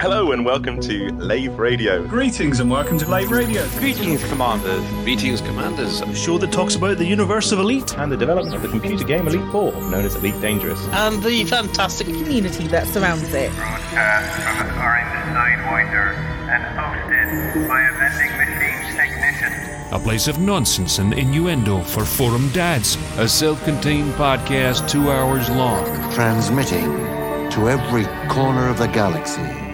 Hello and welcome to Lave Radio. Greetings and welcome to Lave Radio, Greetings, Commanders. Greetings, Commanders. the show that talks about the universe of Elite. And the development of the computer game Elite 4, known as Elite Dangerous. And the fantastic community that surrounds it. broadcast from a current Sidewinder and hosted by a vending machine technician. A place of nonsense and innuendo for forum dads. A self contained podcast two hours long. transmitting to every corner of the galaxy.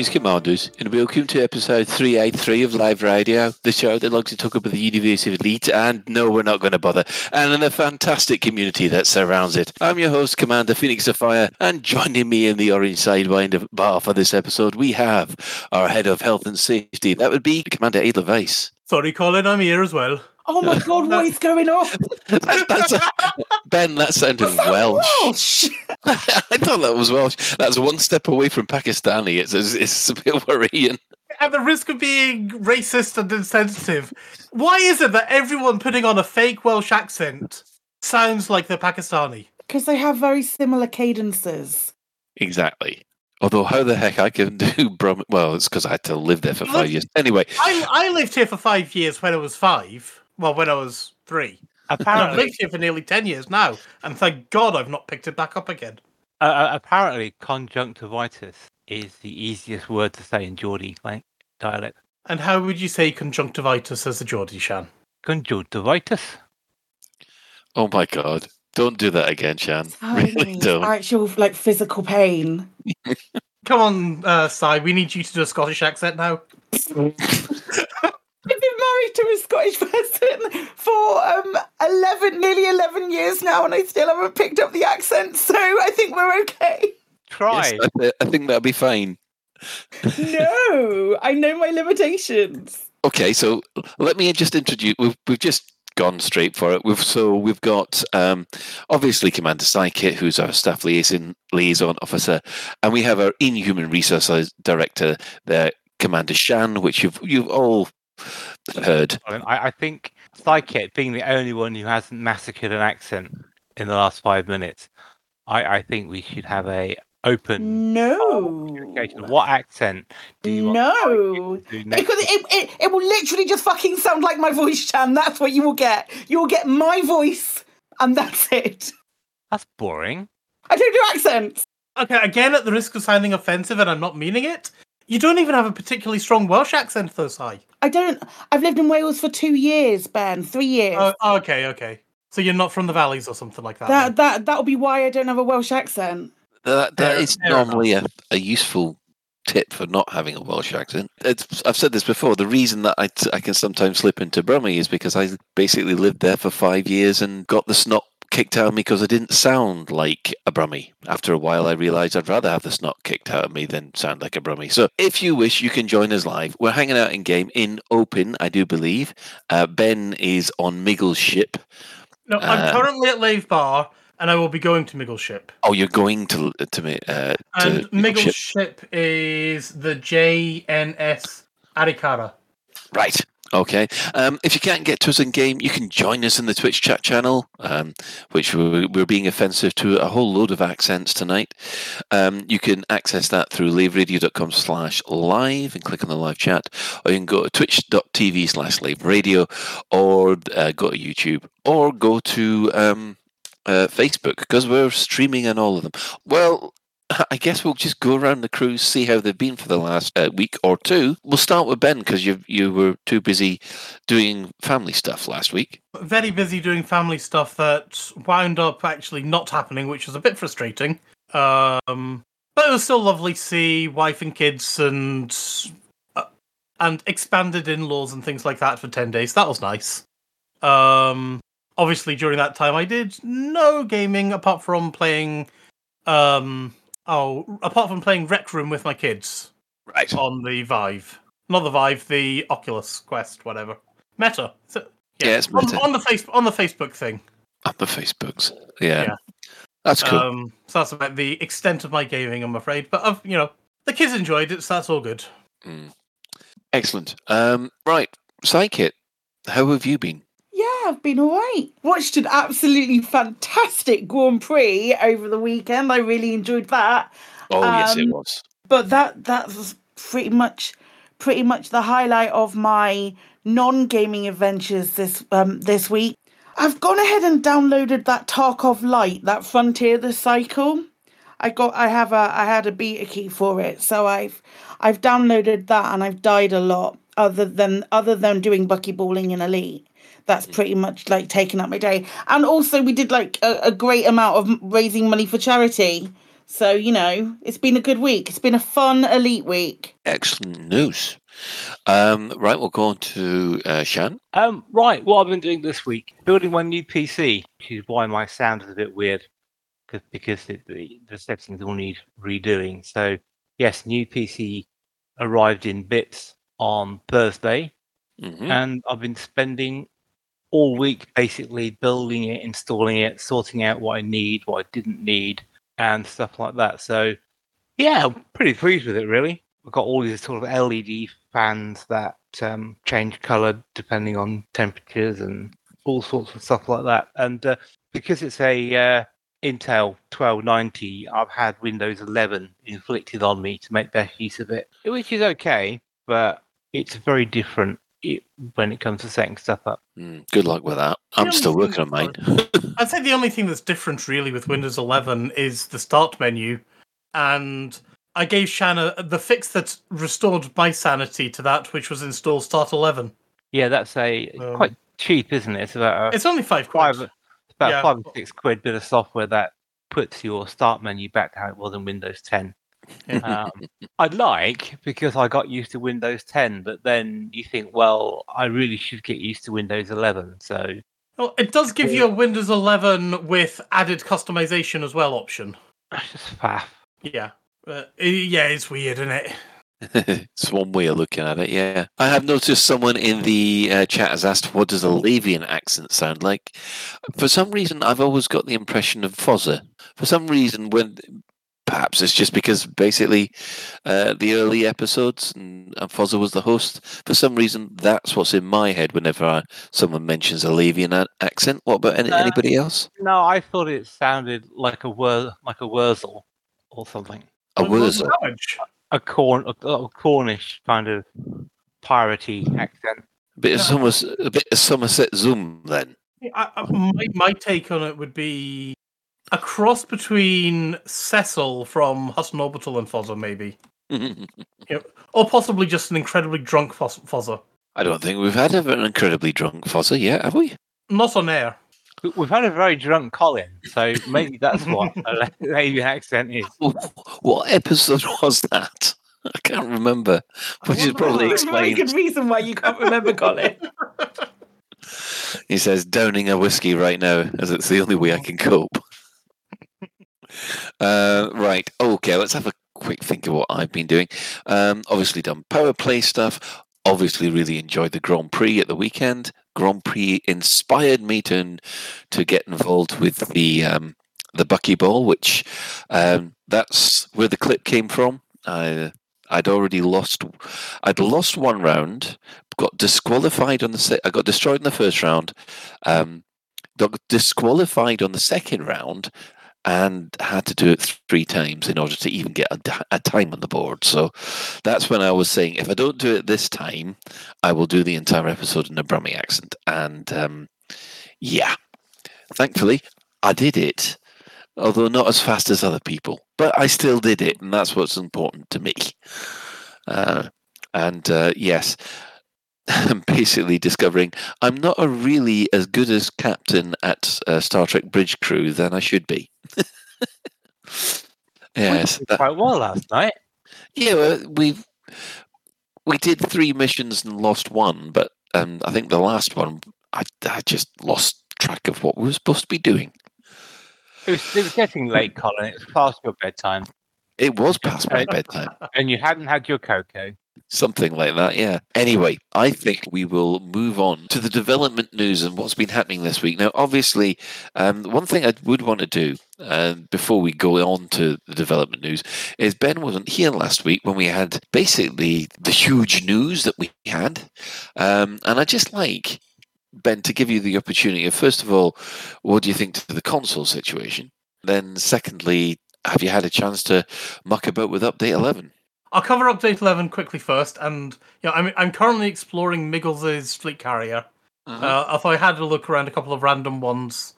Greetings, Commanders, and welcome to episode 383 of Lave Radio, the show that likes to talk about the universe of Elite, and no, we're not going to bother, and the fantastic community that surrounds it. I'm your host, Commander Phoenix of Fire, and joining me in the orange sidewinder bar for this episode, we have our head of health and safety. That would be Commander Adler Weiss. Sorry, Colin, I'm here as well. Oh my god, what is going on? That- that's ben, that sounded Welsh. Welsh. I thought that was Welsh. That's one step away from Pakistani. It's, it's, it's a bit worrying. At the risk of being racist and insensitive, why is it that everyone putting on a fake Welsh accent sounds like they're Pakistani? Because they have very similar cadences. Exactly. Although, how the heck I can do Brum? Well, it's because I had to live there for five years. Anyway, I, I lived here for five years when I was five. Well, when I was three. And I've apparently, lived here for nearly 10 years now. And thank God I've not picked it back up again. uh, uh, apparently, conjunctivitis is the easiest word to say in Geordie like, dialect. And how would you say conjunctivitis as a Geordie, Shan? Conjunctivitis. oh my God, don't do that again, Shan. Really don't. Actual like physical pain. Come on, uh, Si, we need you to do a Scottish accent now. I've married to a Scottish person for um eleven, nearly eleven years now, and I still haven't picked up the accent. So I think we're okay. Try. Yes, I, th- I think that'll be fine. No, I know my limitations. Okay, so let me just introduce. We've we've just gone straight for it. We've so we've got um, obviously Commander Psykit, who's our staff liaison liaison officer, and we have our Inhuman Resources Director there, Commander Shan, which you've you've all heard. Colin. I, I think Psychic, being the only one who hasn't massacred an accent in the last five minutes, I, I think we should have a open No. communication. What accent do you want No. Psychic to do next? Because it, it, it will literally just fucking sound like my voice, Chan. That's what you will get. You will get my voice, and that's it. That's boring. I don't do accents. Okay, again, at the risk of sounding offensive, and I'm not meaning it, you don't even have a particularly strong Welsh accent, though, Si. I don't. I've lived in Wales for two years, Ben. Three years. Oh, oh, okay, okay. So you're not from the valleys or something like that. that then? that that'll be why I don't have a Welsh accent. That that Fair- is normally a, a useful tip for not having a Welsh accent. It's, I've said this before. The reason that I, t- I can sometimes slip into Brummie is because I basically lived there for five years and got the snot kicked out of me because I didn't sound like a Brummie. After a while, I realised I'd rather have the snot kicked out of me than sound like a Brummie. So if you wish, you can join us live. We're hanging out in game in Open, I do believe. Uh, ben is on Miggle's ship. No, I'm Uh, currently at Lave Bar, and I will be going to Miggle's ship. Oh, you're going to to me uh, to And Miggle's Miggle's ship. ship is the JNS Arikara. Right. Okay. Um, if you can't get to us in game, you can join us in the Twitch chat channel, um, which we're, we're being offensive to a whole load of accents tonight. Um, you can access that through laveradio.com slash live and click on the live chat, or you can go to twitch.tv slash laveradio, or uh, go to YouTube, or go to um, uh, Facebook, because we're streaming on all of them. Well, I guess we'll just go around the cruise, see how they've been for the last uh, week or two. We'll start with Ben because you you were too busy doing family stuff last week. Very busy doing family stuff that wound up actually not happening, which was a bit frustrating. Um, but it was still lovely to see wife and kids and uh, and expanded in-laws and things like that for ten days. That was nice. Um, obviously, during that time, I did no gaming apart from playing. Um, oh, apart from playing Rec Room with my kids. Right. On the Vive, not the Vive, the Oculus Quest, whatever. Meta. So, Yeah, it's on, Meta. on the face on the Facebook thing. On the Facebooks. Yeah. Yeah. That's cool. Um, so that's about the extent of my gaming, I'm afraid. But I've, you know, the kids enjoyed it, so that's all good. Mm. Excellent. Um, right. Psychic, how have you been? Yeah, I've been all right. Watched an absolutely fantastic Grand Prix over the weekend. I really enjoyed that. Oh, yes, it Um, was. But that that was pretty much pretty much the highlight of my non-gaming adventures this um this week. I've gone ahead and downloaded that Tarkov Lite, that Frontier the Cycle. I got I have a I had a beta key for it, so I've I've downloaded that and I've died a lot other than other than doing buckyballing in Elite. That's pretty much like taking up my day. And also we did like a, a great amount of raising money for charity. So, you know, it's been a good week. It's been a fun Elite week. Excellent news. Um, right, we'll go on to uh, Shan. Um, right, what I've been doing this week, building my new PC, which is why my sound is a bit weird because it, the, the settings all need redoing. So, yes, new PC arrived in bits on Thursday, Mhm. and I've been spending all week basically building it, installing it, sorting out what I need, what I didn't need, and stuff like that. So, yeah, I'm pretty pleased with it, really. We've got all these sort of LED fans that um, change color depending on temperatures and all sorts of stuff like that. And uh, because it's a uh, Intel 1290, I've had Windows 11 inflicted on me to make best use of it, which is okay, but it's very different i when it comes to setting stuff up. Mm, good luck with that. I'm still working on mine. I'd say the only thing that's different really with Windows 11 is the start menu. And I gave Shanna the fix that restored my sanity to that, which was install Start 11. Yeah, that's a Um, quite cheap, isn't it? It's about a It's only five quid. five, it's about Yeah. five or six quid bit of software that puts your start menu back to how it was in Windows 10. Um, I'd like because I got used to Windows 10, but then you think, well, I really should get used to Windows 11. So Well, it does give you a Windows 11 with added customization as well option. that's just faff. Yeah. Uh, yeah, it's weird, isn't it? it's one way of looking at it, yeah. I have noticed someone in the uh, chat has asked, what does a Lavian accent sound like? For some reason, I've always got the impression of Fozzer. For some reason, when perhaps it's just because basically uh, the early episodes and, and Fozzer was the host, for some reason, that's what's in my head whenever I, someone mentions a Lavian a- accent. What about any, Uh, anybody else? No, I thought it sounded like a wor- like a Wurzel or something. A Well, Wurzel. damage. A corn a, a Cornish kind of piratey accent. A bit of Somerset, a bit of Somerset Zoom, then. I, I, my, my take on it would be a cross between Cecil from Hudson Orbital and Fozzer, maybe. Yep. Or possibly just an incredibly drunk Fos- Fozzer. I don't think we've had an incredibly drunk Fozzer yet, have we? Not on air. We- We've had a very drunk Colin, so maybe that's what a Lavian accent is. What episode was that? I can't remember. Which is probably There's a very good reason why you can't remember, Colin. He says, downing a whiskey right now, as it's the only way I can cope. Uh, right. Okay, let's have a quick think of what I've been doing. Um, obviously, done power play stuff. Obviously, really enjoyed the Grand Prix at the weekend. Grand Prix inspired me to to get involved with the um, the buckyball, which um, that's where the clip came from. I I'd already lost. I'd lost one round, got disqualified on the. Se- I got destroyed in the first round, um, got disqualified on the second round, and had to do it three times in order to even get a time on the board. So that's when I was saying, if I don't do it this time, I will do the entire episode in a Brummie accent. And um, yeah, thankfully, I did it, although not as fast as other people. But I still did it, and that's what's important to me. Uh, and uh, yes, I'm basically discovering I'm not a really as good as captain at uh, Star Trek Bridge Crew than I should be. yes, We that- quite well last night. yeah, well, we we did three missions and lost one, but um, I think the last one I, I just lost track of what we were supposed to be doing. It was, it was getting late, Colin. It was past your bedtime, It was past my bedtime. and you hadn't had your cocoa. Something like that, yeah. Anyway, I think we will move on to the development news and what's been happening this week. Now, obviously, um, one thing I would want to do uh, before we go on to the development news is Ben wasn't here last week when we had basically the huge news that we had. Um, and I just like, Ben, to give you the opportunity of, first of all, what do you think to the console situation? Then, secondly, have you had a chance to muck about with Update 11? I'll cover update 11 quickly first, and yeah, I'm I'm currently exploring Miggles's fleet carrier. Uh, although I had a look around a couple of random ones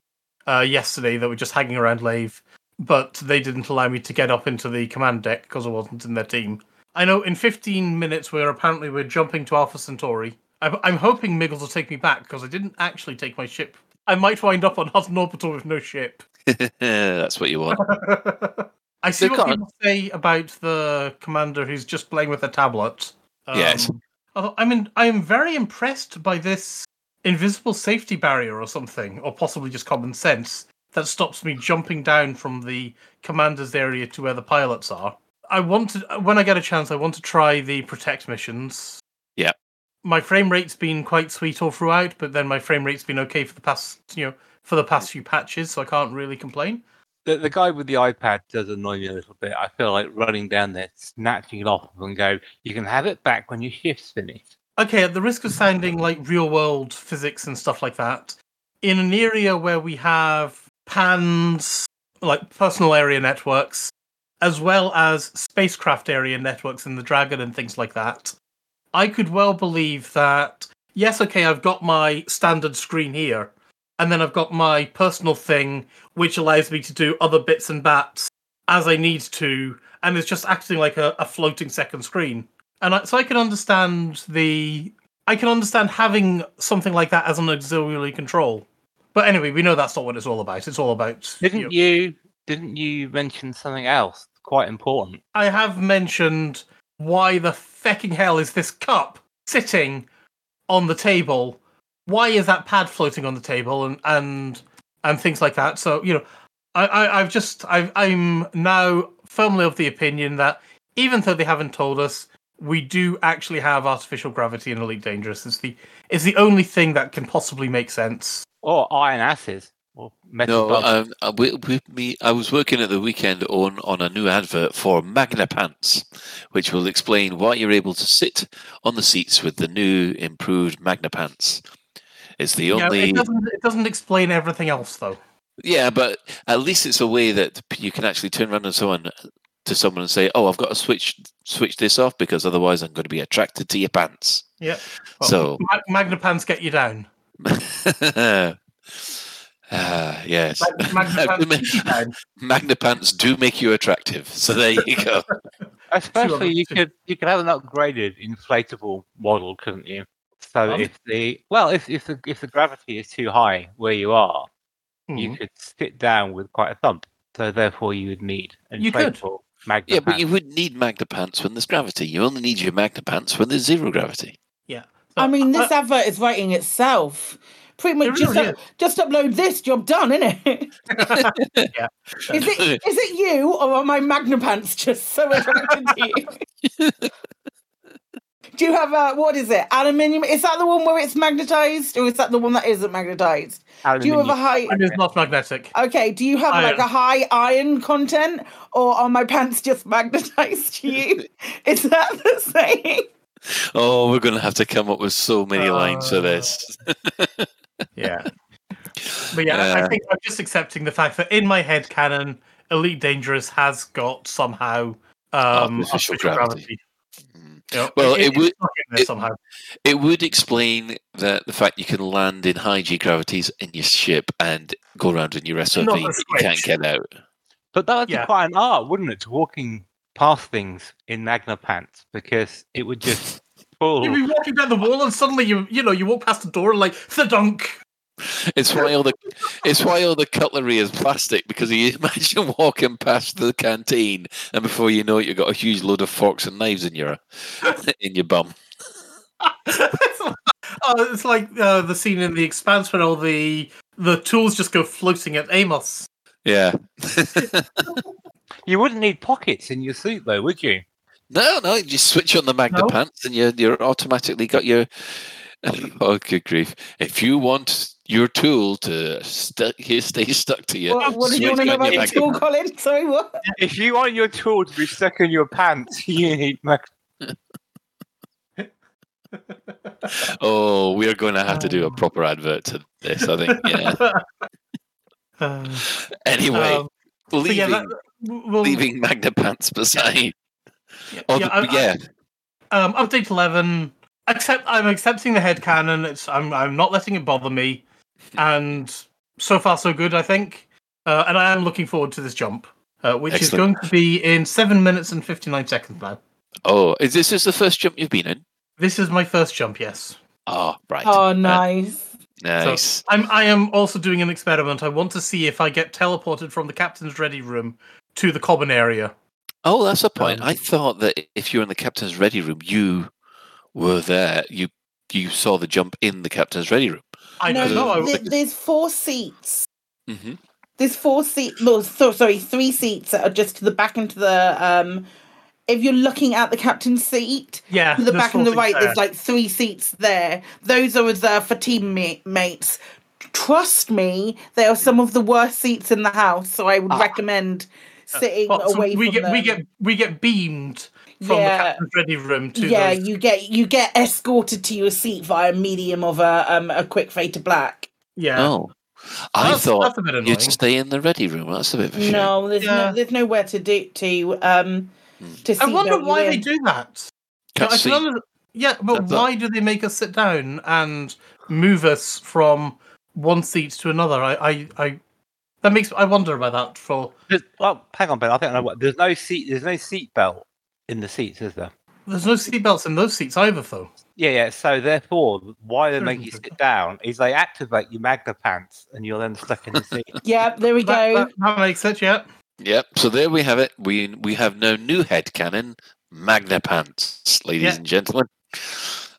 uh, yesterday that were just hanging around Lave, but they didn't allow me to get up into the command deck because I wasn't in their team. I know in 15 minutes we're apparently we're jumping to Alpha Centauri. I'm, I'm hoping Miggles will take me back because I didn't actually take my ship. I might wind up on Hudson Orbital with no ship. That's what you want. I see what can't- people say about the commander who's just playing with a tablet. Um, yes. Although, I mean, I am very impressed by this invisible safety barrier or something, or possibly just common sense, that stops me jumping down from the commander's area to where the pilots are. I want to, when I get a chance, I want to try the protect missions. Yeah. My frame rate's been quite sweet all throughout, but then my frame rate's been okay for the past, you know, for the past few patches, so I can't really complain. The, the guy with the iPad does annoy me a little bit. I feel like running down there, snatching it off, and go, "You can have it back when your shift's finished." Okay, at the risk of sounding like real world physics and stuff like that, in an area where we have PANs, like personal area networks, as well as spacecraft area networks in the Dragon and things like that, I could well believe that, yes, okay, I've got my standard screen here, and then I've got my personal thing, which allows me to do other bits and bats as I need to, and it's just acting like a, a floating second screen and I, so I can understand the I can understand having something like that as an auxiliary control. But anyway, we know that's not what it's all about. It's all about. Didn't you? Didn't you mention something else quite important? I have mentioned why the fecking hell is this cup sitting on the table? Why is that pad floating on the table and and and things like that? So you know, I, I I've just I've, I'm now firmly of the opinion that even though they haven't told us, we do actually have artificial gravity in Elite Dangerous. It's the it's the only thing that can possibly make sense. Or iron acid, or metal. No, um, uh, with, with me, I was working at the weekend on, on a new advert for Magna Pants, which will explain why you're able to sit on the seats with the new improved Magna Pants. It's the Yeah, only it doesn't it doesn't explain everything else though. Yeah, but at least it's a way that you can actually turn around and someone to someone and say, "Oh, I've got to switch switch this off because otherwise I'm going to be attracted to your pants." Yeah. Well, So- Ma- Magna Pants get you down. Ah, yes. Mag- Magna Pants down. Magna pants do make you attractive. So there you go. Especially you could you could have an upgraded inflatable model, couldn't you? So Um, if the well, if if the if the gravity is too high where you are, you Mhm. could sit down with quite a thump. So therefore, you would need an You could. inflatable magna yeah, but you wouldn't need Magna pants when there's gravity. You only need your Magna pants when there's zero gravity. Yeah. I mean, Uh, this advert is writing itself. Pretty much just, really up- just upload this, job done, isn't it? yeah. Is it is it you or are my Magna pants just so attracted to you? Do you have a what is it? Aluminium? Is that the one where it's magnetized, or is that the one that isn't magnetized? Do you have a high? Mine is not magnetic. Okay. Do you have like a high iron content, or are my pants just magnetized to you? is that the same? Oh, we're going to have to come up with so many lines for Uh, this. Yeah. But yeah, I- I Uh, think I'm just accepting the fact that in my head canon, Elite Dangerous has got somehow um, Artificial artificial gravity. Yeah, Well, it it's would- stuck in there it- somehow. It would explain that the fact you can land in high G gravities in your ship and go around in your SRV, but you can't get out. But that would be quite an art, wouldn't it? To walking past things in Magna pants because it would just spoil. You'd be walking down the wall and suddenly you you know you walk past the door and like the dunk. It's why all the it's why all the cutlery is plastic because you imagine walking past the canteen and before you know it, you've got a huge load of forks and knives in your in your bum. oh, it's like uh, the scene in The Expanse when all the the tools just go floating at Amos. Yeah. You wouldn't need pockets in your suit, though, would you? No, no, you just switch on the Magna No. pants and you're you're automatically got your oh good grief. If you want your tool to st- stay stuck to you, What, what did you switch want to know about your your tool, pants. Colin? Sorry, what? If you want your tool to be stuck in your pants, you need mag- Oh, we are going to have to do a proper advert to this. I think. Yeah. Uh, Anyway, um, leaving yeah, that, well, leaving Magna pants beside. yeah, Oh, yeah, the- I- I- um, update eleven. Accept. I'm accepting the head canon. It's. I'm. I'm not letting it bother me, and so far so good. I think, uh, and I am looking forward to this jump, uh, which is going to be in seven minutes and fifty nine seconds now. Oh, is this is the first jump you've been in? This is my first jump. Yes. Oh, right. Oh, nice. nice. I'm. I am also doing an experiment. I want to see if I get teleported from the captain's ready room to the common area. Oh, that's a point. Um, I thought that if you're in the captain's ready room, you were there. You you saw the jump in the captain's ready room. I no, don't know. I, th- there's four seats. Mm-hmm. There's four seats. No, so, sorry, three seats that are just to the back and to the. um If you're looking at the captain's seat, yeah. to the back and the right, seats there's like three seats there. Those are reserved for teammates. Trust me, they are some of the worst seats in the house. So I would Ah. recommend sitting there. Oh, so away we from get them. we get we get beamed from Yeah. the captain's ready room to yeah, those- you get you get escorted to your seat via a medium of a um a quick fade to black. yeah. Oh, I That's- thought that's a bit you'd stay in the ready room. That's a bit of a. No, there's Yeah. no there's nowhere to do to um to I wonder seatbelt you why they do that. Can't I see. can under- yeah, but That's a- why do they make us sit down and move us from one seat to another? I, I, I that makes I wonder about that. For well, hang on, Ben. I think I know what. There's no seat. There's no seat belt in the seats, is there? there's no seatbelts in those seats either, though. Yeah, yeah. So therefore, why they There make you sit down is they activate your Magna pants, and you're then stuck in the seat. Yeah, there we That, go. that, that makes sense. Yeah. Yep. So there we have it. We we have no new head canon, Magna pants, ladies Yeah. and gentlemen.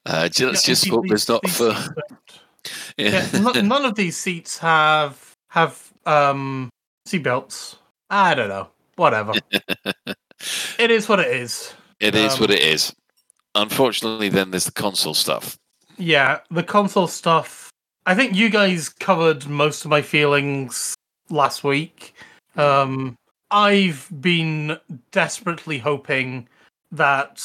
Uh, ju- let's Yeah, just hope there's not for. Yeah. Yeah, no- none of these seats have have um seatbelts. I don't know. Whatever. it is what it is. It is Um, what it is. Unfortunately, then there's the console stuff. Yeah, the console stuff. I think you guys covered most of my feelings last week. Um, I've been desperately hoping that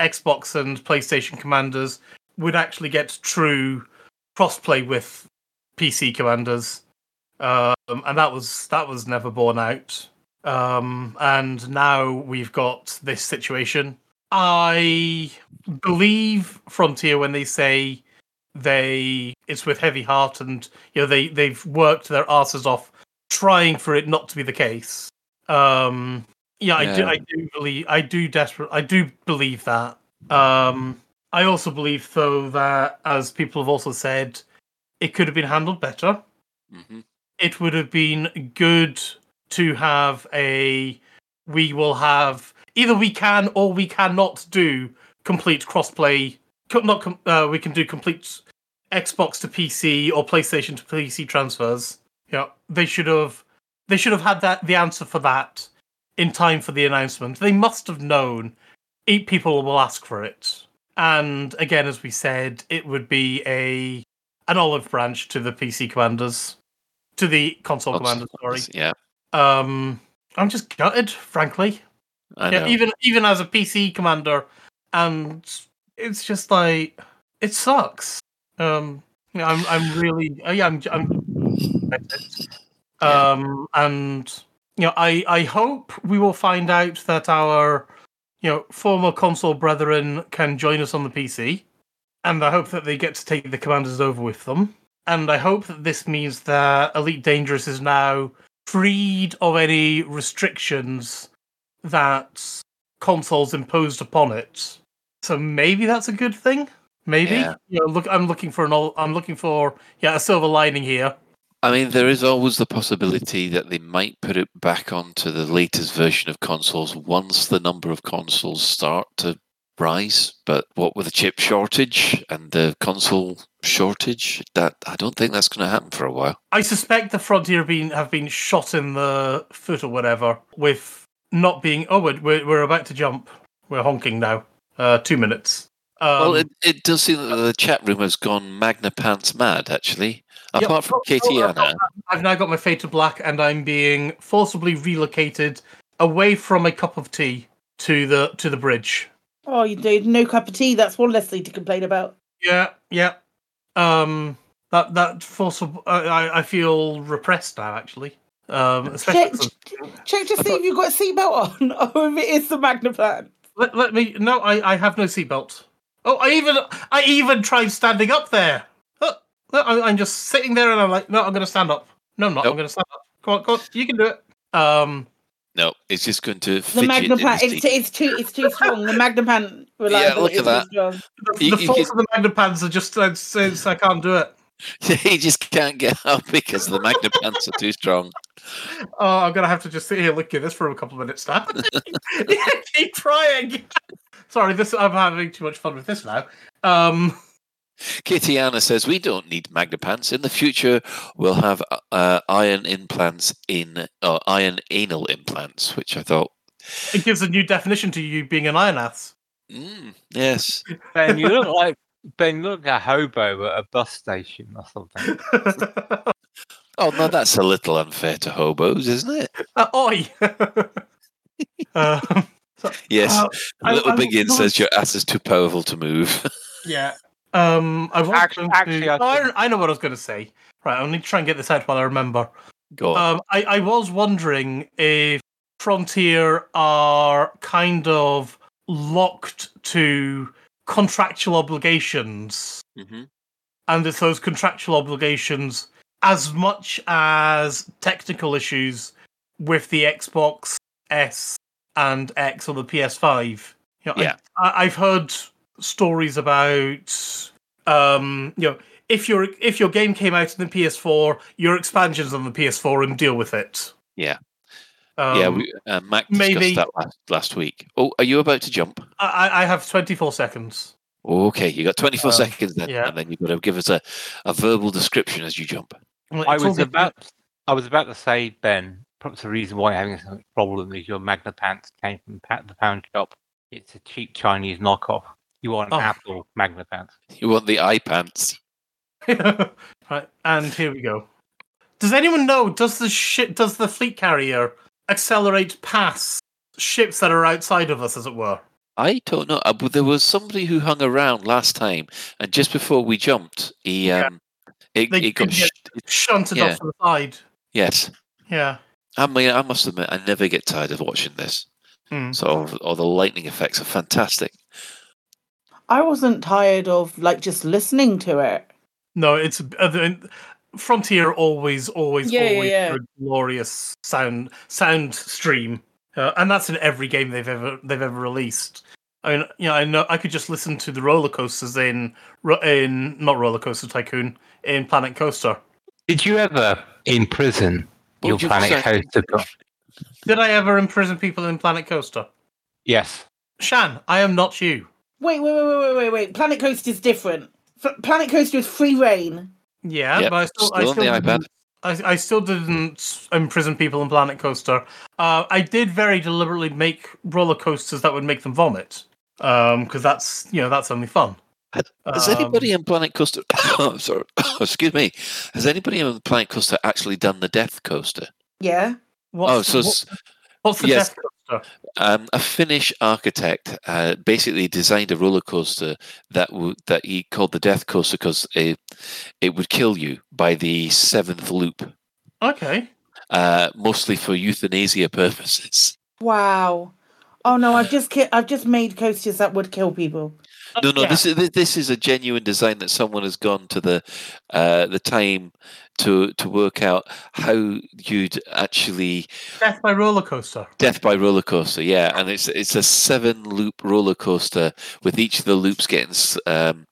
Xbox and PlayStation commanders would actually get true crossplay with PC commanders, um, and that was that was never borne out. Um, and now we've got this situation. I believe Frontier when they say they it's with heavy heart and you know they they've worked their asses off trying for it not to be the case. Um, yeah, I do. I do believe. I do desperate. I do believe that. Um, I also believe, though, that as people have also said, it could have been handled better. hmm It would have been good to have a. We will have either we can or we cannot do complete crossplay. Not com- uh, we can do complete Xbox to PC or PlayStation to PC transfers. Yeah, they should have. They should have had that the answer for that in time for the announcement. They must have known eight people will ask for it. and again, as we said, it would be a an olive branch to the PC commanders, to the console commanders. Sorry. Yeah. Um, I'm just gutted, frankly. Yeah, even even as a PC commander, and it's just like it sucks. Um, I'm I'm really uh, yeah I'm I'm um and you know I I hope we will find out that our you know former console brethren can join us on the PC, and I hope that they get to take the commanders over with them, and I hope that this means that Elite Dangerous is now freed of any restrictions that consoles imposed upon it. So maybe that's a good thing. Maybe. Yeah. You know, look, I'm looking for an. I'm looking for yeah a silver lining here. I mean, there is always the possibility that they might put it back onto the latest version of consoles once the number of consoles start to rise. But what with the chip shortage and the console shortage, that I don't think that's going to happen for a while. I suspect the Frontier been have been shot in the foot or whatever with not being. Oh, we're we're, we're about to jump. We're honking now. Uh, two minutes. Um, well, it, it does seem that the chat room has gone Magna Pants mad, actually. Yep. Apart from Oh, oh, Katiana. I've now got my fade to black, and I'm being forcibly relocated away from a cup of tea to the to the bridge. Oh, you did no cup of tea. That's one less thing to complain about. Yeah, yeah. Um, that that forcible. I I- I feel repressed now, actually. Um, especially Check, 'cause- check to see if you've got a seatbelt on, or if it is the Magnaplan. let, let me. No, I I have no seatbelt. Oh, I even I even tried standing up there. Oh, I, I'm just sitting there, and I'm like, no, I'm going to stand up. No, I'm not. I'm going to stand up. Come on, come on, you can do it. Um, No, it's just going to The fidget in it's, it's too, it's too strong. The Magnaplan reliability look at is too strong. the, You- the you force of the Magna Pants are just it's, it's, I can't do it. he just can't get up because the Magna Pants are too strong. Oh, I'm gonna have to just sit here looking at this for a couple of minutes now. Keep trying. Sorry, this I'm having too much fun with this now. Um, Kitiana says we don't need Magna Pants. In the future, we'll have uh, iron implants in uh, iron anal implants, which I thought, it gives a new definition to you being an iron ass. mm, yes, Ben, you look like Ben. You look like a hobo at a bus station or something. Oh no, that's a little unfair to hobos, isn't it? Uh, oi. um, Yes. Uh, Little I Biggin was- says your ass is too powerful to move. yeah. Um, I was Actually- going to- actually, I Oh, I, I know what I was going to say. Right, I need to try and get this out while I remember. Go on. Um, I, I was wondering if Frontier are kind of locked to contractual obligations, Mhm. and it's those contractual obligations as much as technical issues with the Xbox S and X or the PS5. You know, Yeah. I, I've heard stories about um, you know if your if your game came out on the PS4, your expansions on the PS4 and deal with it. Yeah. Um, yeah, we, uh, Mac discussed maybe- that last, last week. Oh, are you about to jump? I, I- I have 24 seconds. Okay, you got 24 Um, seconds then, yeah. and then you've got to give us a, a verbal description as you jump. I was all- about I was about to say, Ben, perhaps the reason why you're having a problem is your Magna Pants came from pa- the pound shop. It's a cheap Chinese knockoff. You want Oh. Apple Magna Pants. You want the eye pants? right, and here we go. Does anyone know? Does the ship? Does the fleet carrier accelerate past ships that are outside of us, as it were? I don't know. Uh, but there was somebody who hung around last time, and just before we jumped, he Yeah. um, it, They it got sh- Shunted Yeah. off to the side. yes. Yeah. I mean, I must admit, I never get tired of watching this. Hmm. So, all the lightning effects are fantastic. I wasn't tired of like just listening to it. No, it's uh, the- Frontier always, always, Yeah, yeah, always yeah. do a glorious sound sound stream, uh, and that's in every game they've ever they've ever released. I mean, you know, I know I could just listen to the roller coasters in in not roller coaster tycoon in Planet Coaster. Did you ever in prison What your you Planet say? Coaster? got- Did I ever imprison people in Planet Coaster? Yes. Shan, I am not you. Wait, wait, wait, wait, wait, wait, wait. Planet Coaster is different. F- Planet Coaster is free reign. Yeah, Yep, but I still, I still on the iPad. didn't- I, I still didn't imprison people in Planet Coaster. Uh, I did very deliberately make roller coasters that would make them vomit. because that's you know that's only fun. Has Um, anybody in Planet Coaster? oh, sorry, excuse me. Has anybody on Planet Coaster actually done the Death Coaster? Yeah. What's, oh, so what- what's the yes. death coaster? um, a Finnish architect uh, basically designed a roller coaster that w- that he called the Death Coaster because it, it would kill you by the seventh loop, Okay. uh, mostly for euthanasia purposes. Wow. Oh no, I've just ki- I've just made coasters that would kill people. No, no, Yeah. this is this is a genuine design that someone has gone to the uh, the time to to work out how you'd actually Death by roller coaster. death by roller coaster. Yeah, and it's it's a seven loop roller coaster with each of the loops getting um,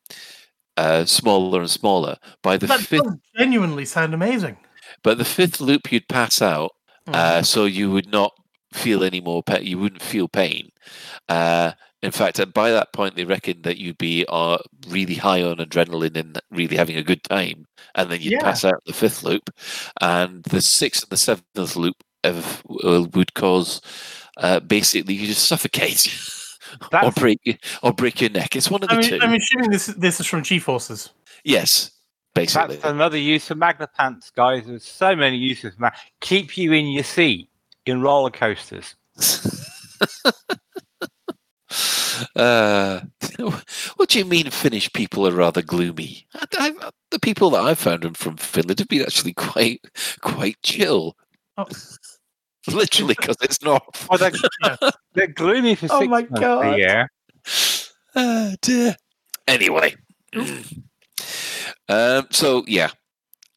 uh, smaller and smaller. By the That fifth, does genuinely sound amazing. but the fifth loop you'd pass out, Hmm. uh, so you would not feel any more pain. You wouldn't feel pain. Uh, in fact, uh, by that point, they reckoned that you'd be uh, really high on adrenaline and really having a good time, and then you'd Yeah. pass out the fifth loop, and the sixth and the seventh loop of, uh, would cause uh, basically you just suffocate or break or break your neck. It's one of the I two. mean, I'm assuming this this is from G Forces. yes, basically. that's another use of Magna Pants, guys. There's so many uses. Keep you in your seat in roller coasters. Uh, what do you mean Finnish people are rather gloomy? I, I, the people that I've found from Finland have been actually quite quite chill. Oh. Literally, because it's not. Oh, they're, they're gloomy for Oh six my God. Yeah. year. Ah, dear. Anyway, um, so yeah,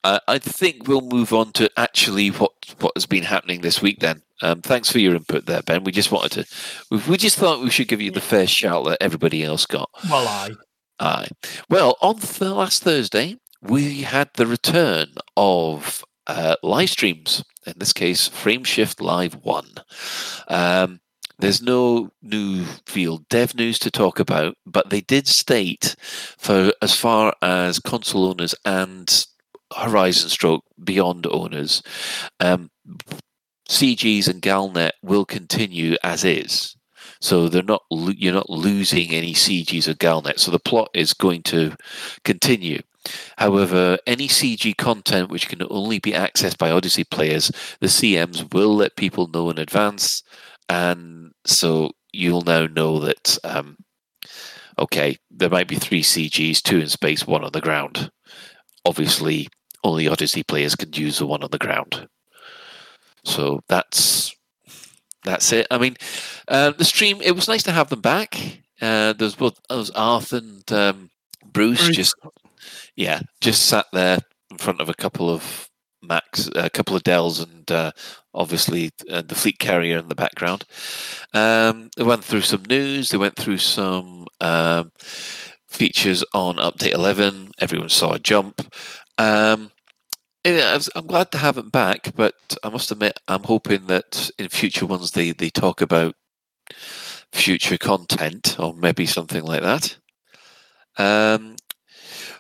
uh, I think we'll move on to actually what what has been happening this week. Then, um, thanks for your input there, Ben. We just wanted to, we, we just thought we should give you the fair shout that everybody else got. Well, I. Aye. Well, on the last Thursday, we had the return of uh, live streams. In this case, Frameshift Live 1. Um, there's no new field dev news to talk about, but they did state for as far as console owners and Horizon Stroke Beyond owners, um, CGs and Galnet will continue as is. So they're not lo- you're not losing any CGs or Galnet. So the plot is going to continue. However, any CG content which can only be accessed by Odyssey players, the CMs will let people know in advance, and so you'll now know that um, okay, there might be three CGs, two in space, one on the ground. Obviously, only Odyssey players can use the one on the ground. So that's that's it. I mean, uh, the stream. It was nice to have them back. Uh, there's both there was Arthur and um, Bruce, Bruce. just yeah, just sat there in front of a couple of Macs, a couple of Dells, and uh, obviously uh, the fleet carrier in the background. Um, they went through some news. They went through some um, features on Update 11. Everyone saw a jump. Um, yeah, I'm glad to have it back, but I must admit, I'm hoping that in future ones they, they talk about future content or maybe something like that. Um,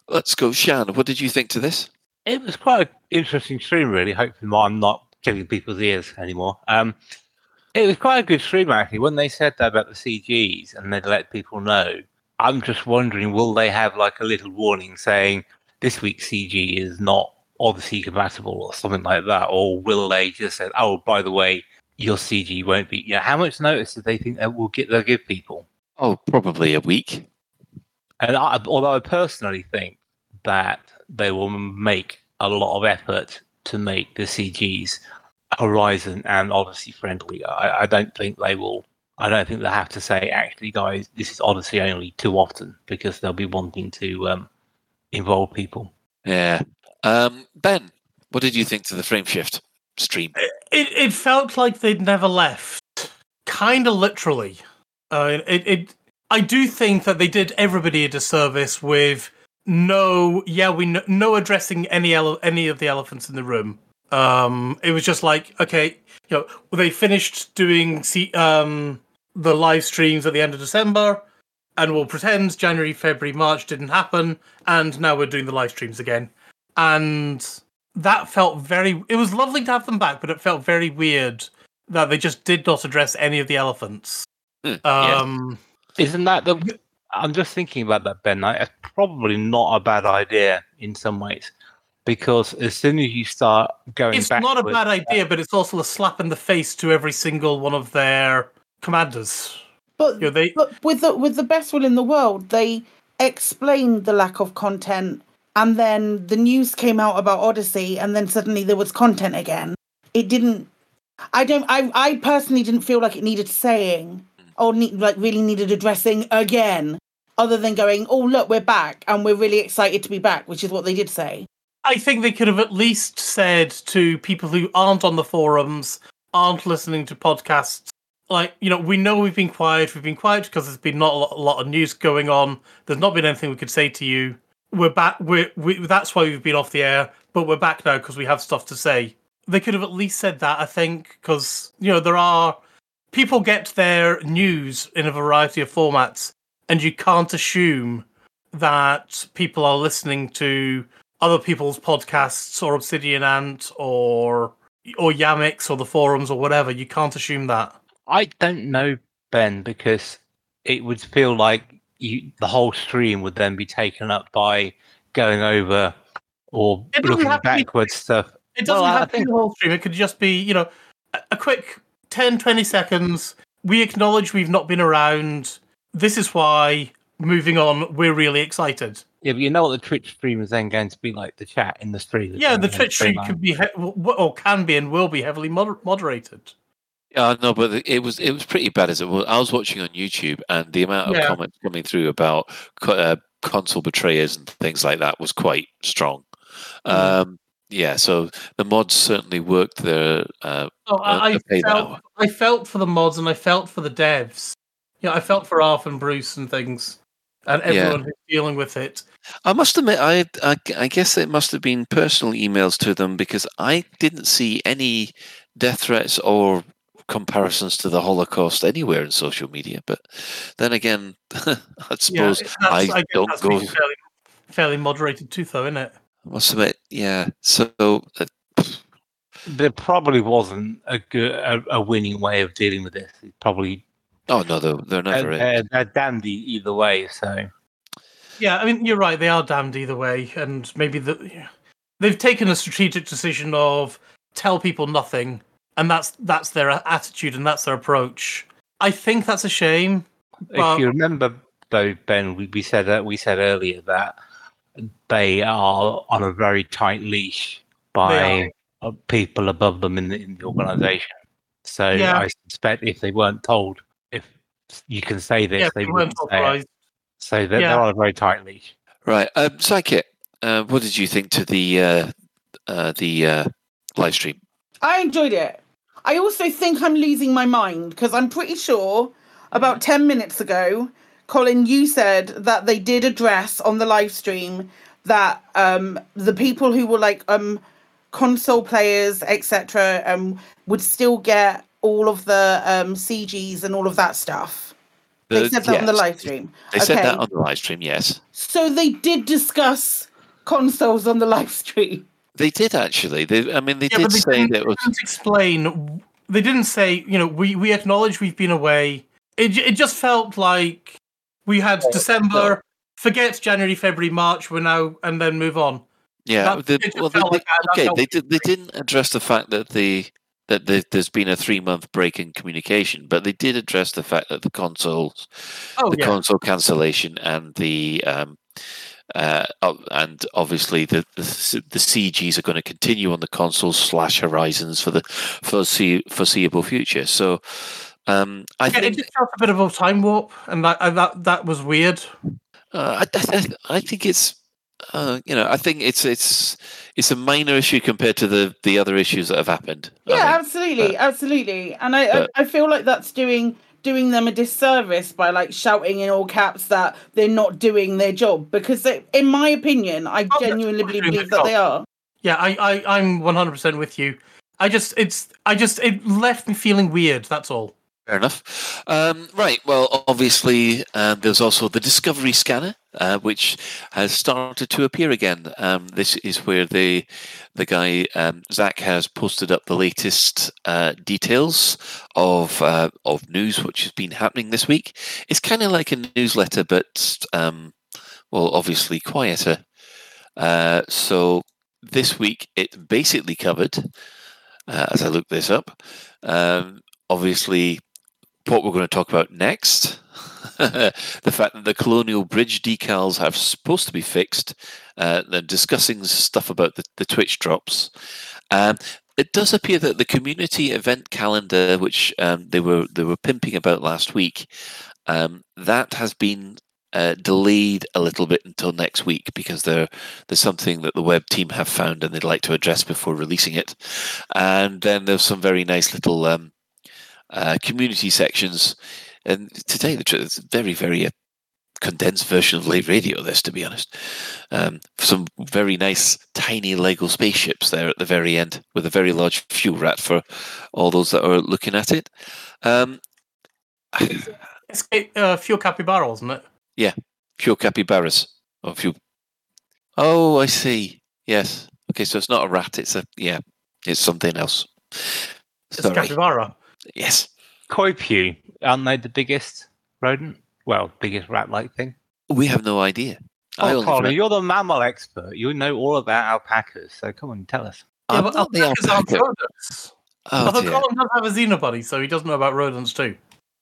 let's go, Shan. What did you think to this? It was quite an interesting stream, really. Hopefully, I'm not killing people's ears anymore. Um, it was quite a good stream, actually. When they said that about the CGs and they'd let people know, I'm just wondering, will they have like a little warning saying this week's CG is not Odyssey compatible or something like that, or will they just say, oh, by the way, your CG won't be? You know, how much notice do they think that will get they'll give people? Oh, probably a week. And I, although I personally think that they will make a lot of effort to make the CGs Horizon and Odyssey friendly, I, I don't think they will. I don't think they have to say, actually, guys, this is Odyssey only too often because they'll be wanting to um, involve people. Yeah. Um, ben, what did you think to the frame shift stream? It it felt like they'd never left, kind of literally. Uh, it it I do think that they did everybody a disservice with no, yeah, we no, no addressing any ele- any of the elephants in the room. Um, it was just like okay, you know, they finished doing see um the live streams at the end of December, and we'll pretend January, February, March didn't happen, and now we're doing the live streams again, and that felt very. It was lovely to have them back, but it felt very weird that they just did not address any of the elephants. Yeah. Um, Isn't that the? I'm just thinking about that, Ben. Like, It's probably not a bad idea in some ways, because as soon as you start going, It's not a bad idea, but it's also a slap in the face to every single one of their commanders. But, You know, they but with the with the best will in the world, they explained the lack of content, and then the news came out about Odyssey, and then suddenly there was content again. It didn't. I don't. I I personally didn't feel like it needed saying or need, like really needed addressing again, other than going, "Oh look, we're back, and we're really excited to be back," which is what they did say. I think they could have at least said to people who aren't on the forums, aren't listening to podcasts, like, you know, we know we've been quiet. We've been quiet because there's been not a lot, a lot of news going on. There's not been anything we could say to you. We're back. We're, we, that's why we've been off the air, but we're back now because we have stuff to say. They could have at least said that, I think, because, you know, there are people get their news in a variety of formats, and you can't assume that people are listening to other people's podcasts or Obsidian Ant or or Yamiks or the forums or whatever. You can't assume that. I don't know, Ben, because it would feel like you, the whole stream would then be taken up by going over or looking have to be- backwards stuff. It doesn't Well, I to think- be the whole stream. It could just be, you know, a, a quick 10, 20 seconds. We acknowledge we've not been around. This is why. Moving on, we're really excited. Yeah, but you know what the Twitch stream is then going to be like the chat in the stream. Yeah, the Twitch stream could be, he- or can be, and will be heavily moder- moderated. Yeah, no, but it was it was pretty bad as it was. I was watching on YouTube, and the amount of Yeah. comments coming through about uh, console betrayers and things like that was quite strong. Mm-hmm. Um, yeah, so the mods certainly worked their. Uh, Oh, I, I uh, felt. I felt for the mods and I felt for the devs. Yeah, I felt for Arf and Bruce and things, and Yeah. everyone who's dealing with it. I must admit, I, I I guess it must have been personal emails to them because I didn't see any death threats or comparisons to the Holocaust anywhere in social media. But then again, I suppose yeah, I, I, don't go. fairly, fairly moderated too, though, isn't it? I must admit, yeah. So uh, There probably wasn't a good, a, a winning way of dealing with this. It probably oh no, they're, they're never. they're, they're, they're dandy either way. So Yeah, I mean, you're right. They are damned either way, and maybe the they've taken a strategic decision of tell people nothing, and that's that's their attitude and that's their approach. I think that's a shame. But if you remember, though, Ben, we, we said that we said earlier that they are on a very tight leash by uh, people above them in the, in the organisation. So Yeah. I suspect if they weren't told, if you can say this, yeah, they they weren't wouldn't say it. authorized. So they're, Yeah. they're on a very tight leash. Right, um, Psychic. Uh, what did you think to the uh, uh, the uh, live stream? I enjoyed it. I also think I'm losing my mind because I'm pretty sure about 10 minutes ago, Colin, you said that they did address on the live stream that um, the people who were like um, console players, etc., um, would still get all of the um, CGs and all of that stuff. They said that on the live stream. They said that on the live stream. Yes, So they did discuss consoles on the live stream. They did actually. They, I mean, they Yeah, did they say that it was. they didn't explain. They didn't say, you know, we we acknowledge we've been away. It it just felt like we had December. Forget January, February, March. We're now and then move on. Yeah, That- the, well, they, they- like that. That's okay. They did. They didn't address the fact that the that the, there's been a three month break in communication, but they did address the fact that the consoles, Oh the yeah, console cancellation, and the um, uh, and obviously the, the the CGs are going to continue on the consoles slash Horizons for the foresee, foreseeable future. So, um, I Yeah, it think just felt a bit of a time warp, and that and that that was weird. Uh, I, I, I think it's, uh, you know, I think it's it's it's a minor issue compared to the the other issues that have happened. I Yeah, think. absolutely, absolutely. And I, but- I I feel like that's doing doing them a disservice by like shouting in all caps that they're not doing their job because they, in my opinion, I Oh, genuinely believe their that they are. Yeah, I I I'm 100 percent with you. I just it's I just it left me feeling weird. That's all. Fair enough. Um, right. Well, obviously, uh, there's also the Discovery Scanner, uh, which has started to appear again. Um, this is where the the guy um, Zach has posted up the latest uh, details of uh, of news which has been happening this week. It's kind of like a newsletter, but um, well, obviously quieter. Uh, so this week it basically covered, uh, as I look this up, um, obviously what we're going to talk about next. the fact that the Colonial Bridge decals are supposed to be fixed. Uh, they're discussing stuff about the, the Twitch drops. Um, it does appear that the community event calendar, which um, they were they were pimping about last week, um, that has been uh, delayed a little bit until next week because there there's something that the web team have found and they'd like to address before releasing it. And then there's some very nice little um, uh, community sections. And today, the truth, it's very, very uh, condensed version of Lave Radio. This, to be honest, um, some very nice tiny Lego spaceships there at the very end, with a very large fuel rat for all those that are looking at it. Um, it's uh, fuel capybara, isn't it? Yeah, fuel capybaras or fuel. Oh, I see. Yes. Okay, so it's not a rat. It's a yeah. It's something else. It's Sorry. capybara. Yes. Coypu, aren't they the biggest rodent? Well, biggest rat-like thing. We have no idea. Oh, Colin, you're the mammal expert. You know all about alpacas. So come on, tell us. Yeah, but alpacas aren't rodents. Oh, Although Colin does have a xenobody, so he does know about rodents too.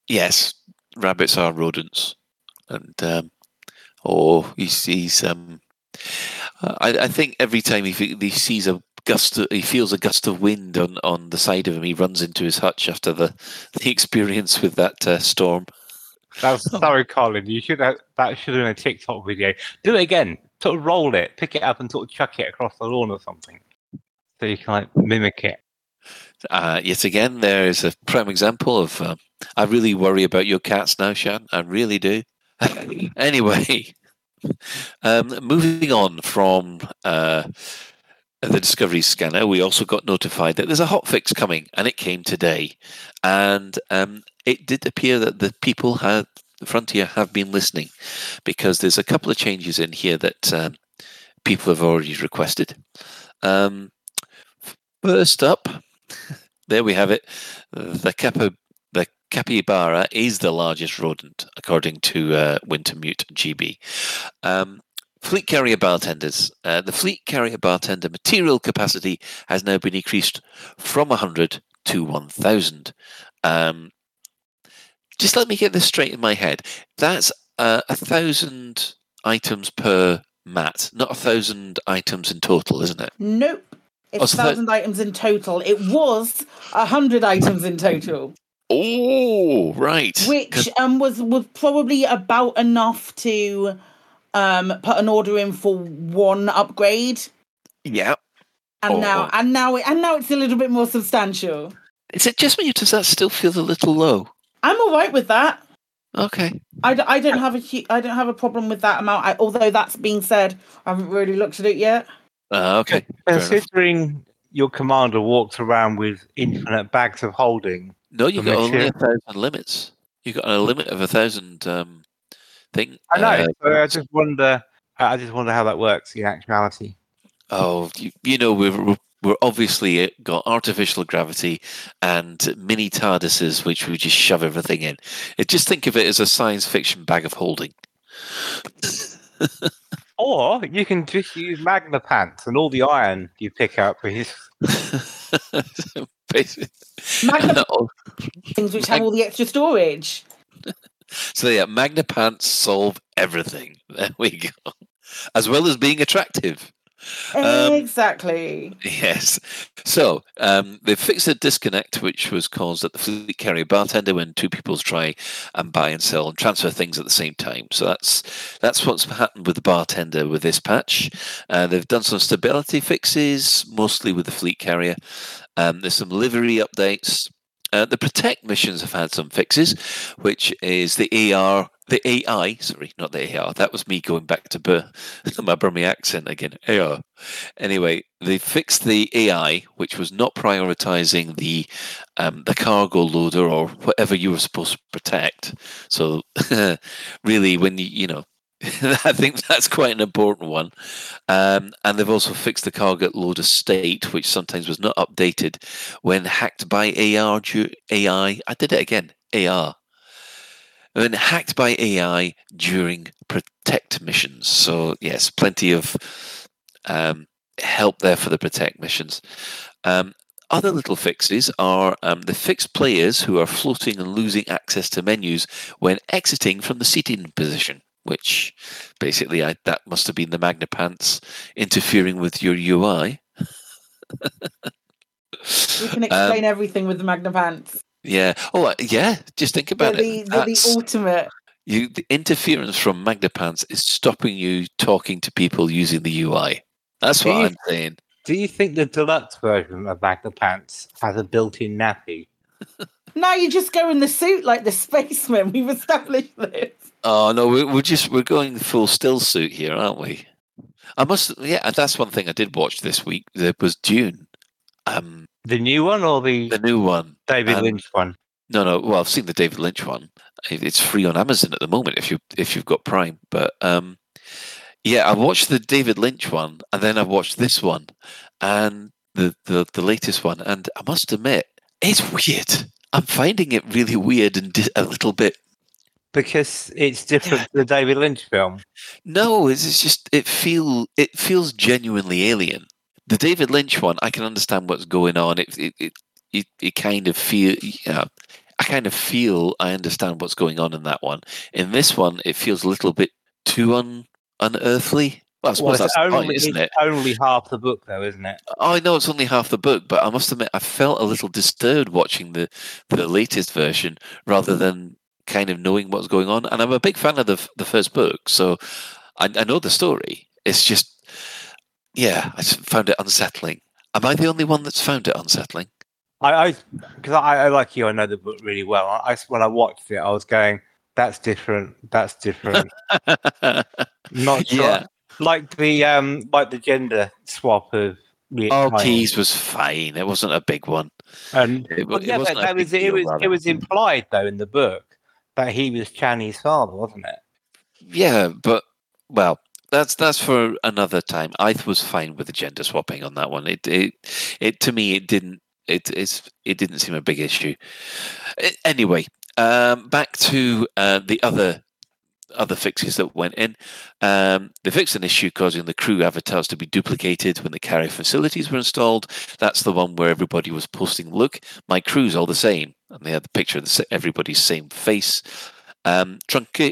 Yes, rabbits are rodents, and um, or oh, he sees. Um, I, I think every time he, he sees a gust of, he feels a gust of wind on, on the side of him. He runs into his hutch after the, the experience with that uh, storm. That's sorry, Colin. You should have that should have been a TikTok video. Do it again. Sort of roll it, pick it up, and sort of chuck it across the lawn or something, so you can like mimic it. Uh, yet again, there is a prime example of. Uh, I really worry about your cats now, Shan. I really do. anyway, um, moving on from uh, the Discovery scanner, we also got notified that there's a hotfix coming, and it came today. And um, it did appear that the people had Frontier have been listening, because there's a couple of changes in here that um, people have already requested. Um, first up, there we have it. The the capybara is the largest rodent, according to uh, Wintermute GB. Um, Fleet carrier bartenders. Uh, the fleet carrier bartender material capacity has now been increased from 100 to 1,000. Um, just let me get this straight in my head. That's uh, a thousand items per mat, not a thousand items in total, isn't it? Nope. It's oh, a thousand that... items in total. It was a hundred items in total. Oh, right. Which um was was probably about enough to um, put an order in for one upgrade. Yeah. And now, and now, and now it's a little bit more substantial. Is it just me, or does that still feel a little low? I'm all right with that. Okay. I, I don't have a I don't have a problem with that amount. I, although that's being said, I haven't really looked at it yet. Uh, okay. Considering your commander walks around with infinite bags of holding. No, you've got only a thousand limits. You've got a limit of a thousand um, thing. I know. Uh, so I just wonder. I just wonder how that works in actuality. Oh, you, you know, we're we're obviously uh, got artificial gravity and mini TARDISes, which we just shove everything in. Just think of it as a science fiction bag of holding. or you can just use Magna Pants and all the iron you pick up is. Magna things which have all the extra storage. So yeah, Magna Pants solve everything. There we go. As well as being attractive. Um, exactly. Yes. So um, they fixed a disconnect which was caused at the fleet carrier bartender when two people try and buy and sell and transfer things at the same time. So that's that's what's happened with the bartender with this patch. Uh, they've done some stability fixes, mostly with the fleet carrier. Um, there's some livery updates Uh, the Protect missions have had some fixes, which is the AR, the AI, sorry, not the AR. That was me going back to Bur- my Burmese accent again. AR. Anyway, they fixed the AI, which was not prioritizing the um, the cargo loader or whatever you were supposed to protect. So, really, when you you know I think that's quite an important one. Um, and they've also fixed the cargo loader state, which sometimes was not updated when hacked by AR. AI. I did it again. AR. When hacked by AI during protect missions. So yes, plenty of um, help there for the protect missions. Um, other little fixes are um, the fixed players who are floating and losing access to menus when exiting from the seating position which basically I, that must have been the Magna Pants interfering with your UI. we can explain um, everything with the Magna Pants. Yeah. Oh, uh, yeah. Just think about they're it. The, they're the ultimate. You, the interference from Magna Pants is stopping you talking to people using the UI. That's do what you, I'm saying. Do you think the deluxe version of Magna Pants has a built-in nappy? now you just go in the suit like the spaceman. We've established this. Oh no, we're, just we're going full still suit here, aren't we? I must, yeah. That's one thing I did watch this week. There was Dune. Um, the new one or the the new one, David um, Lynch one? No, no. Well, I've seen the David Lynch one. It's free on Amazon at the moment if you if you've got Prime. But um, yeah, I watched the David Lynch one, and then I watched this one, and the the the latest one, and I must admit, it's weird. I'm finding it really weird and a little bit because it's different yeah. to the David Lynch film. No, it's just it feel it feels genuinely alien. The David Lynch one, I can understand what's going on. It it it, it, it kind of feel yeah. I kind of feel I understand what's going on in that one. In this one, it feels a little bit too un, unearthly. Well, I suppose well, that's only, point, isn't it? Only half the book, though, isn't it? I know it's only half the book, but I must admit I felt a little disturbed watching the the latest version rather mm. than kind of knowing what's going on. And I'm a big fan of the the first book, so I, I know the story. It's just, yeah, I found it unsettling. Am I the only one that's found it unsettling? I, because I, I, I, like you, I know the book really well. I, when I watched it, I was going, "That's different. That's different." Not sure. Yeah. Like the um, like the gender swap of. Oh, Kynes was fine. It wasn't a big one. And it, well, yeah, it, that was it was it was implied though in the book that he was Chani's father, wasn't it? Yeah, but well, that's that's for another time. I was fine with the gender swapping on that one. It it it to me it didn't it it's it didn't seem a big issue. Anyway, um, back to uh, the other other fixes that went in. Um, they fixed an issue causing the crew avatars to be duplicated when the carrier facilities were installed. That's the one where everybody was posting, "Look, my crew's all the same." And they had the picture of the, everybody's same face. Um,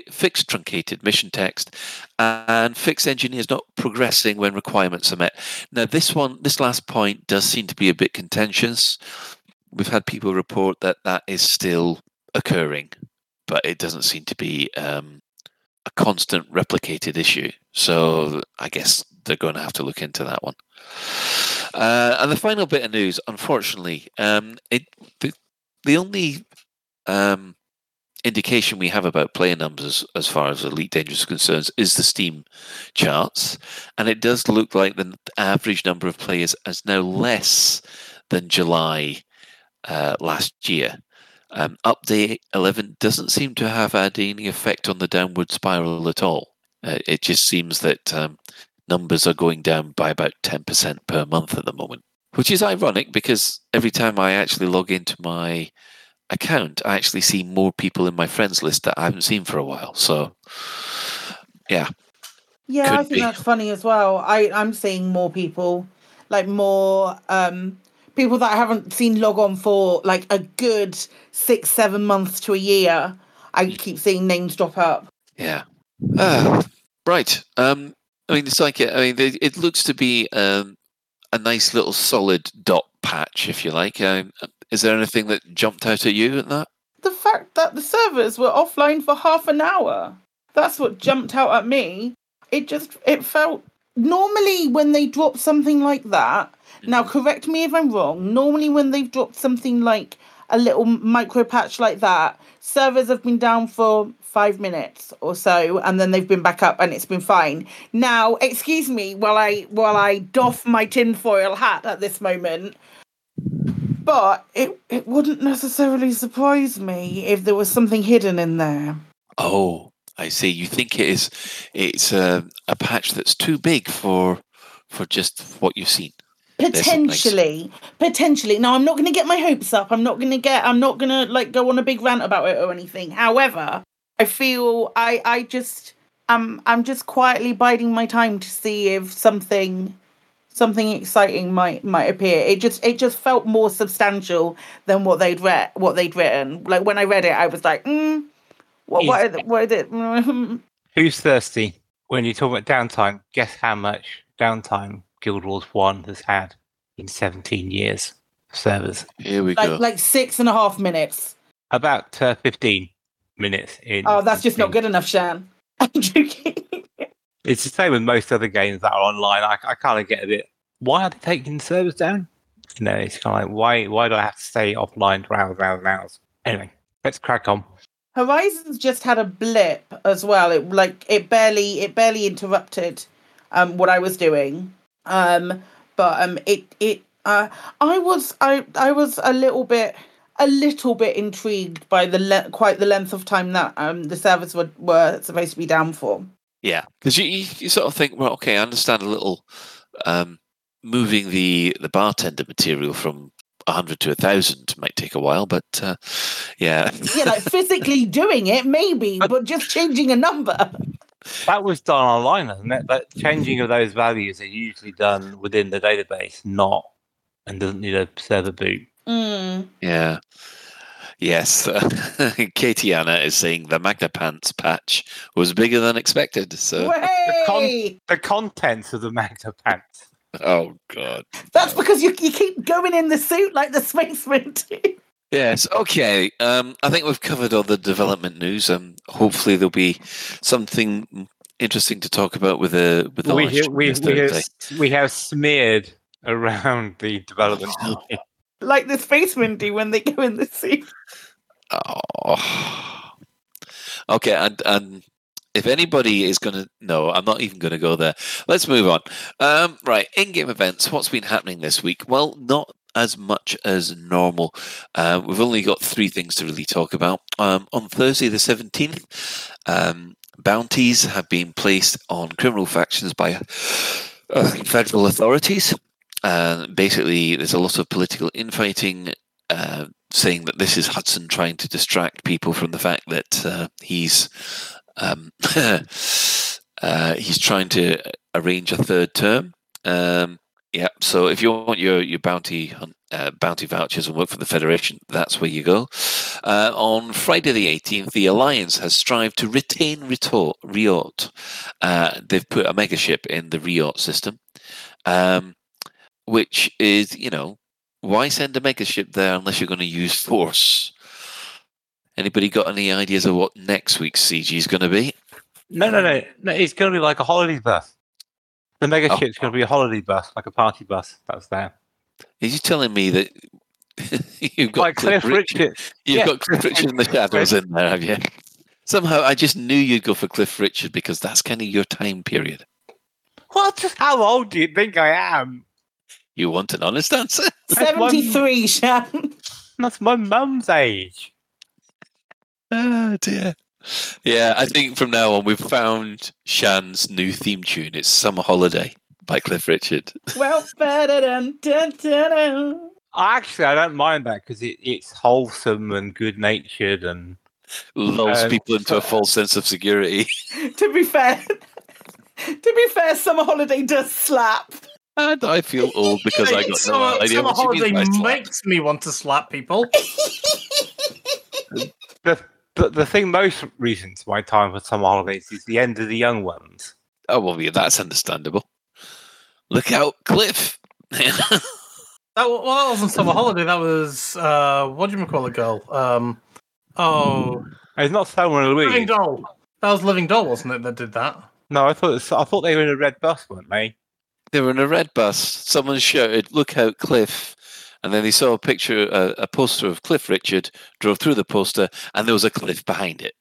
fixed truncated mission text and fixed engineers not progressing when requirements are met. Now, this one, this last point does seem to be a bit contentious. We've had people report that that is still occurring, but it doesn't seem to be um, a constant replicated issue. So I guess they're going to have to look into that one. Uh, and the final bit of news, unfortunately, um, it the, the only um, indication we have about player numbers as far as Elite Dangerous is concerned is the Steam charts, and it does look like the average number of players is now less than July uh, last year. Um, update 11 doesn't seem to have had any effect on the downward spiral at all. Uh, it just seems that um, numbers are going down by about 10% per month at the moment which is ironic because every time I actually log into my account, I actually see more people in my friends list that I haven't seen for a while. So, yeah. Yeah, Could I think be. that's funny as well. I, I'm seeing more people, like more um, people that I haven't seen log on for like a good six, seven months to a year. I mm. keep seeing names drop up. Yeah. Uh, right. Um, I mean, it's like I mean, it looks to be um, a nice little solid dot patch, if you like. Um, is there anything that jumped out at you at that? The fact that the servers were offline for half an hour. That's what jumped out at me. It just it felt normally when they drop something like that. Now, mm-hmm. correct me if I'm wrong. Normally, when they've dropped something like a little micro patch like that, servers have been down for five minutes or so, and then they've been back up, and it's been fine. Now, excuse me, while I while I doff my tinfoil hat at this moment, but it it wouldn't necessarily surprise me if there was something hidden in there. Oh, I see. You think it is? It's a, a patch that's too big for for just what you've seen. Potentially, potentially. Now, I'm not going to get my hopes up. I'm not going to get. I'm not going to like go on a big rant about it or anything. However, I feel I I just I'm I'm just quietly biding my time to see if something something exciting might might appear. It just it just felt more substantial than what they'd read what they'd written. Like when I read it, I was like, mm, what what are the- what is it? Who's thirsty? When you talk about downtime, guess how much downtime Guild Wars 1 has had in 17 years of servers? Here we like like six and a half minutes. About uh, 15 minutes in. Oh, that's just not good enough, Shan. It's the same with most other games that are online. I, I kind of get a bit. Why are they taking the servers down? You know, it's kind of like why why do I have to stay offline for hours, and hours, and hours? Anyway, let's crack on. Horizons just had a blip as well. It like it barely it barely interrupted um what I was doing. Um but um it it uh I was I I was a little bit a little bit intrigued by the le- quite the length of time that um the servers were were supposed to be down for. Yeah, because you, you you sort of think, well, okay, I understand a little um, moving the the bartender material from hundred to a thousand might take a while, but uh, yeah, Yeah, like physically doing it maybe, but just changing a number. That was done online, isn't it? But changing of those values are usually done within the database, not and doesn't need a server boot. Mm. yeah, yes. Katie Anna is saying the Magna Pants patch was bigger than expected. So, The, con- the contents of the Magna Pants. oh god. That's because you you keep going in the suit like the spaceman. Yes. Okay. Um, I think we've covered all the development news. Um, hopefully there'll be something interesting to talk about with the with the We, launch we, next we, have, we have smeared around the development. like the spacemen do when they go in the sea. Oh. Okay, and and if anybody is going to no, I'm not even going to go there. Let's move on. Um, right, in-game events. What's been happening this week? Well, not as much as normal. Uh, we've only got three things to really talk about. Um, on Thursday, the 17th, um, bounties have been placed on criminal factions by uh, federal authorities. Uh, basically, there's a lot of political infighting, uh, saying that this is Hudson trying to distract people from the fact that uh, he's um, uh, he's trying to arrange a third term. Um, yeah, so if you want your your bounty uh, bounty vouchers and work for the Federation, that's where you go. Uh, on Friday the 18th, the Alliance has strived to retain Riot. They've put a megaship in the Riot system, um, which is, you know, why send a megaship there unless you're going to use force? Anybody got any ideas of what next week's CG is going to be? No, no, no, no. It's going to be like a holiday bus. The mega Oh. ship's going to be a holiday bus, like a party bus. That's there. Are you telling me that you've got Like Cliff Richard. You've Yeah. got Cliff Richard in the shadows in there, have you? Somehow, I just knew you'd go for Cliff Richard because that's kind of your time period. What? How old do you think I am? You want an honest answer? 73, Shan. That's my mum's age. Oh dear. Yeah, I think from now on we've found Shan's new theme tune. It's "Summer Holiday" by Cliff Richard. Well, ba-da-dun, dun, dun, dun. Actually, I don't mind that because it, it's wholesome and good natured and Lulls Um, people into a false sense of security. to be fair, to be fair, summer holiday does slap. And I feel old because I got no idea summer what she holiday means by slap. makes me want to slap people. the, the the thing most recent to my time for summer holidays is the end of the young ones. Oh well, yeah, that's understandable. Look out, Cliff! That, well, that wasn't summer holiday. That was uh, what do you call it, girl? Um, oh, It's not Thelma and Living Doll. That was Living Doll, wasn't it? That did that. No, I thought was, I thought they were in a red bus, weren't they? They were in a red bus. Someone shouted, "Look out, Cliff!" and then they saw a picture, a, a poster of Cliff Richard, drove through the poster, and there was a cliff behind it.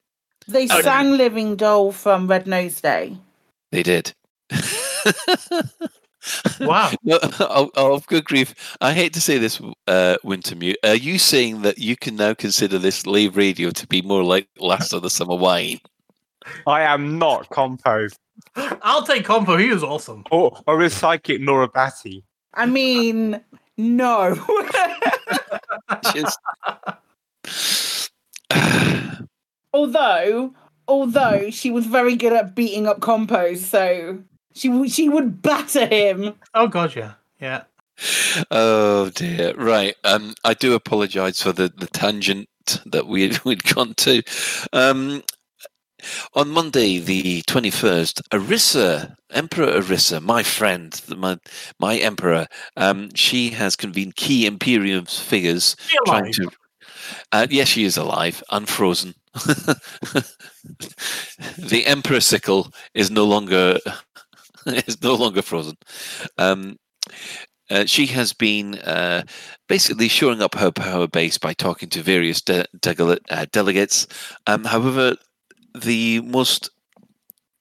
They Oh, sang Living Doll from Red Nose Day. They did. Wow. No, oh, oh, good grief. I hate to say this, uh, Wintermute. Are you saying that you can now consider this Lave Radio to be more like Last of the Summer Wine? I am not Compo I'll take Compo. He was awesome. or, or is psychic Nora Batty. I mean, no. Just... although, although she was very good at beating up Compos, so she w- she would batter him. Oh god, yeah, yeah. oh dear. Right. Um, I do apologise for the, the tangent that we we'd gone to. Um, on Monday, the twenty first, Arissa, Emperor Arissa, my friend, my my emperor, um, she has convened key Imperium figures trying alive? to. Uh, yes, she is alive, unfrozen. the Emperor sickle is no longer is no longer frozen. Um, uh, she has been uh, basically shoring up her power base by talking to various de- dele- uh, delegates. Um, however, the most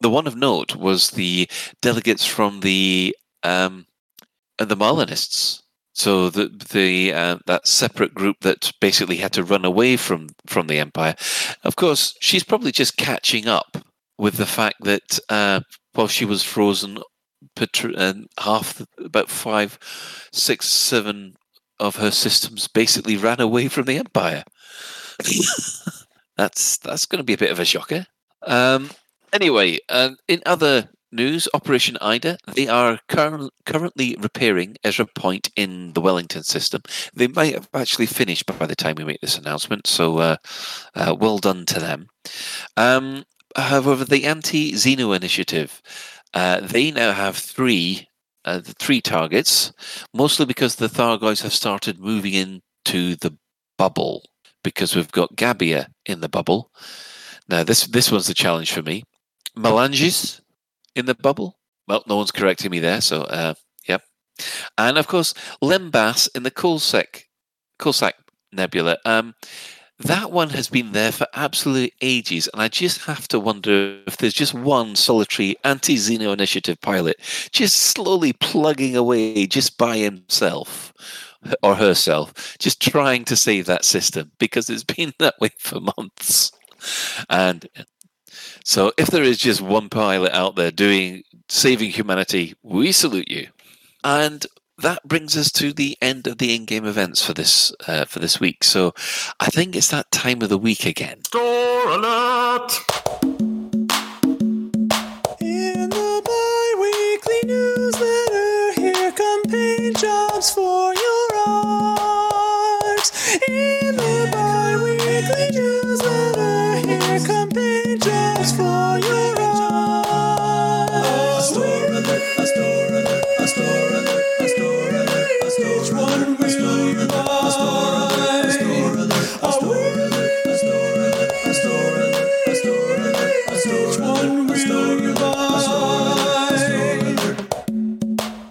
the one of note was the delegates from the um, uh, the Marlinists. So the the uh, that separate group that basically had to run away from from the empire. Of course, she's probably just catching up with the fact that uh, while she was frozen, half about five, six, seven of her systems basically ran away from the empire. that's that's going to be a bit of a shocker. Um, anyway, uh, in other news, Operation Ida, they are cur- currently repairing Ezra Point in the Wellington system. They might have actually finished by the time we make this announcement, so uh, uh, well done to them. Um, however, the Anti Xeno Initiative, uh, they now have three. Uh, the three targets, mostly because the Thargoids have started moving into the bubble because we've got Gabia in the bubble. Now, this this one's a challenge for me. Melanges in the bubble. Well, no one's correcting me there, so uh, yep. And of course, Lembas in the Coalsack Coalsack Nebula. Um, that one has been there for absolute ages, and I just have to wonder if there's just one solitary anti-Xeno initiative pilot just slowly plugging away just by himself or herself, just trying to save that system because it's been that way for months. And so, if there is just one pilot out there doing saving humanity, we salute you. And that brings us to the end of the in-game events for this uh, for this week. So, I think it's that time of the week again. Store alert!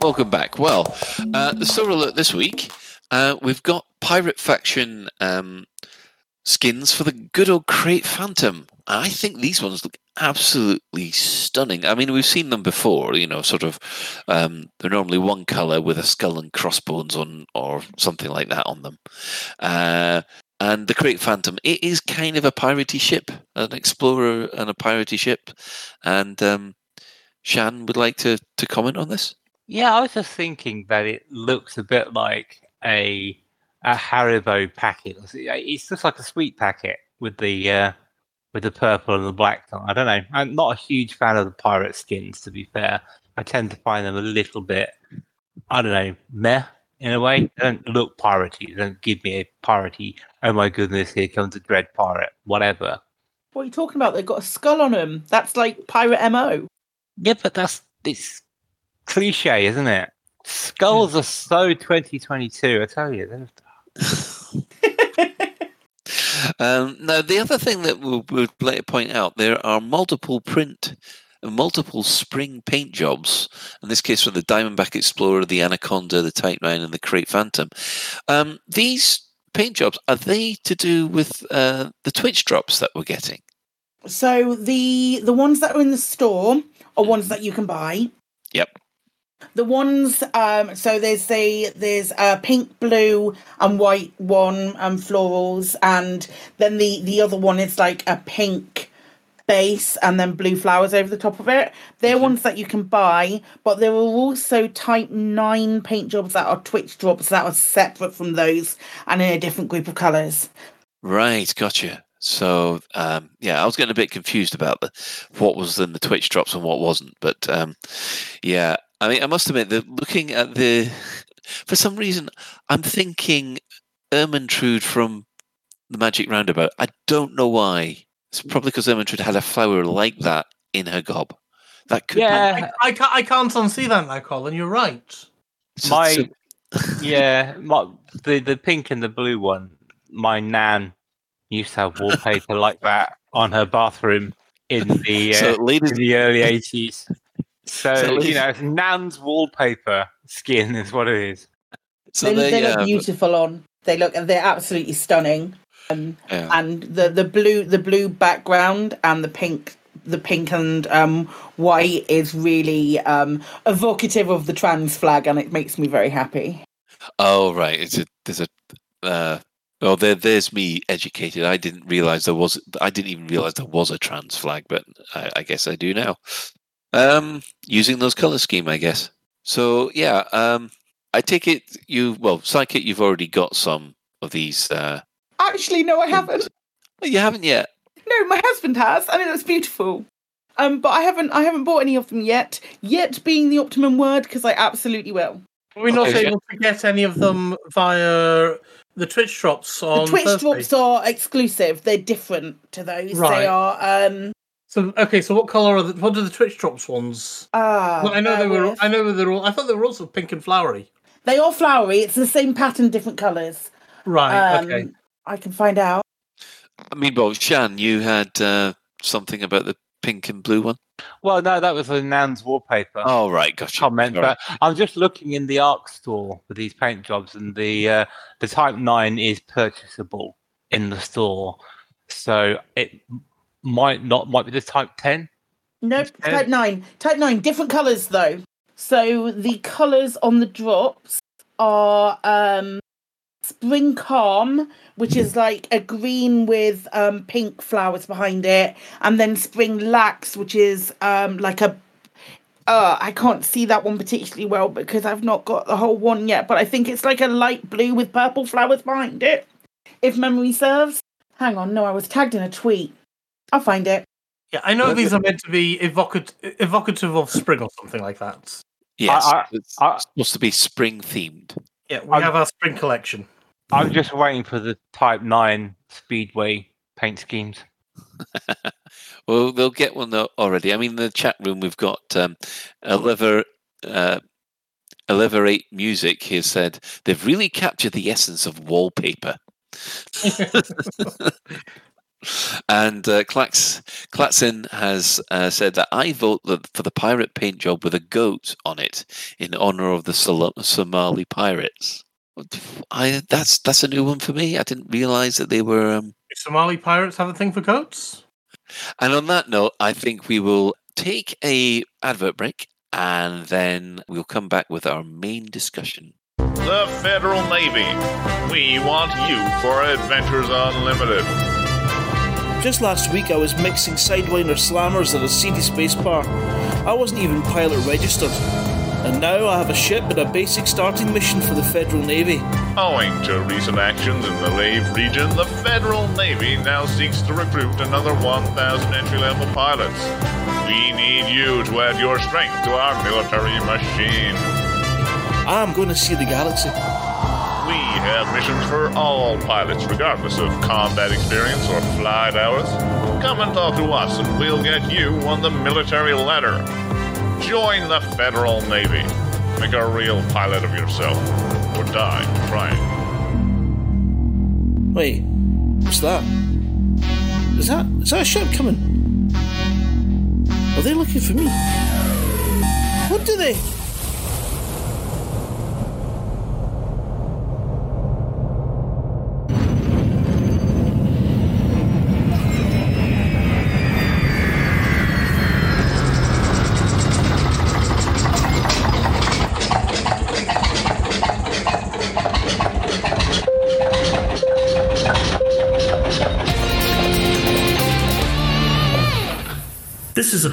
Welcome back. Well, uh, the store alert this week, uh, we've got pirate faction um, skins for the good old Krait Phantom. I think these ones look absolutely stunning. I mean, we've seen them before. You know, sort of. Um, they're normally one color with a skull and crossbones on, or something like that on them. Uh, and the Krait Phantom, it is kind of a piratey ship, an explorer and a piratey ship. And um, Shan would like to to comment on this. Yeah, I was just thinking that it looks a bit like a a Haribo packet. It's just like a sweet packet with the uh, with the purple and the black. I don't know. I'm not a huge fan of the pirate skins, to be fair. I tend to find them a little bit, I don't know, meh in a way. They don't look piratey. They don't give me a piratey. Oh my goodness, here comes a dread pirate. Whatever. What are you talking about? They've got a skull on them. That's like pirate mo. Yeah, but that's it's cliche, isn't it? Skulls are so 2022. I tell you. they're- Um, now, the other thing that we would like to point out, there are multiple print multiple spring paint jobs. In this case, for the Diamondback Explorer, the Anaconda, the Type 9, and the Krait Phantom. Um, these paint jobs, are they to do with uh, the Twitch drops that we're getting? So the the ones that are in the store are ones that you can buy. Yep. The ones, um, so there's a there's a pink, blue, and white one, um, florals, and then the the other one is like a pink base and then blue flowers over the top of it. They're ones that you can buy, but there are also Type Nine paint jobs that are Twitch drops that are separate from those and in a different group of colours. Right, gotcha. So um, yeah, I was getting a bit confused about the what was in the Twitch drops and what wasn't. But um, yeah, I mean, I must admit that looking at the, for some reason, I'm thinking Ermintrude from the Magic Roundabout. I don't know why. It's probably because Ermintrude had a flower like that in her gob. That could I, I, can't, I can't unsee that now, Colin. You're right. My yeah, my, the the pink and the blue one. My nan used to have wallpaper like that on her bathroom in the uh, So, ladies- in the early eighties. So, So, you know, it's nan's wallpaper skin is what it is. So they, there they look have beautiful on. They look they're absolutely stunning. Um, Yeah. and the the blue the blue background and the pink the pink and um, white is really um, evocative of the trans flag, and it makes me very happy. Oh right, it's a there's a. Uh, well, there there's me educated. I didn't realize there was. I didn't even realize there was a trans flag, but I, I guess I do now. Um, using those color scheme, I guess. So yeah, um, I take it you well, Psychic. You've already got some of these. Uh, Actually, no, I haven't. you haven't yet. No, my husband has, and it looks beautiful. Um, but I haven't I haven't bought any of them yet. Yet being the optimum word, because I absolutely will. We're we not Okay. able to get any of them via the Twitch drops The Twitch Thursday? drops are exclusive. They're different to those. Right. They are um So okay, so what color are the what are the Twitch drops ones? ah Well, I know they were. with. I know they're all. I thought they were also pink and flowery. They are flowery. It's the same pattern, different colours. Right. Um, okay. I can find out. I mean, well, Shan, you had uh, something about the pink and blue one. Well, no, that was a nan's wallpaper. Oh right, gotcha. comment, All right. but I'm just looking in the ARX store for these paint jobs, and the uh, the Type Nine is purchasable in the store, so it might not might be the Type Ten. Nope, type nine. Type nine, different colours though. So the colours on the drops are um Spring Calm, which is like a green with um pink flowers behind it, and then Spring Lax, which is um like a uh I can't see that one particularly well because I've not got the whole one yet, but I think it's like a light blue with purple flowers behind it. If memory serves. Hang on, no, I was tagged in a tweet. I'll find it. Yeah, I know these are meant to be evocative, evocative of spring or something like that. Yes, I- it's I- supposed to be spring themed. Yeah, we I'm- have our spring collection. I'm just waiting for the Type Nine Speedway paint schemes. Well, they'll get one though already. I mean, in the chat room we've got um, Elever, uh, Elever Eight Music. He said they've really captured the essence of wallpaper. and uh, Klax, Klaxin has uh, said that I vote for the pirate paint job with a goat on it in honor of the Sol- Somali pirates. I that's that's a new one for me. I didn't realize that they were. Um, Do Somali pirates have a thing for goats? and on that note, I think we will take a advert break and then we'll come back with our main discussion. The Federal Navy. We want you for Adventures Unlimited. Just last week, I was mixing Sidewinder slammers at a seedy space bar. I wasn't even pilot registered. And now I have a ship and a basic starting mission for the Federal Navy. Owing to recent actions in the Lave region, the Federal Navy now seeks to recruit another 1,000 entry level pilots. We need you to add your strength to our military machine. I'm going to see the galaxy. We have missions for all pilots, regardless of combat experience or flight hours. Come and talk to us, and we'll get you on the military ladder. Join the Federal Navy. Make a real pilot of yourself, or die trying. Wait, what's that? Is that is that a ship coming? Are they looking for me? What do they?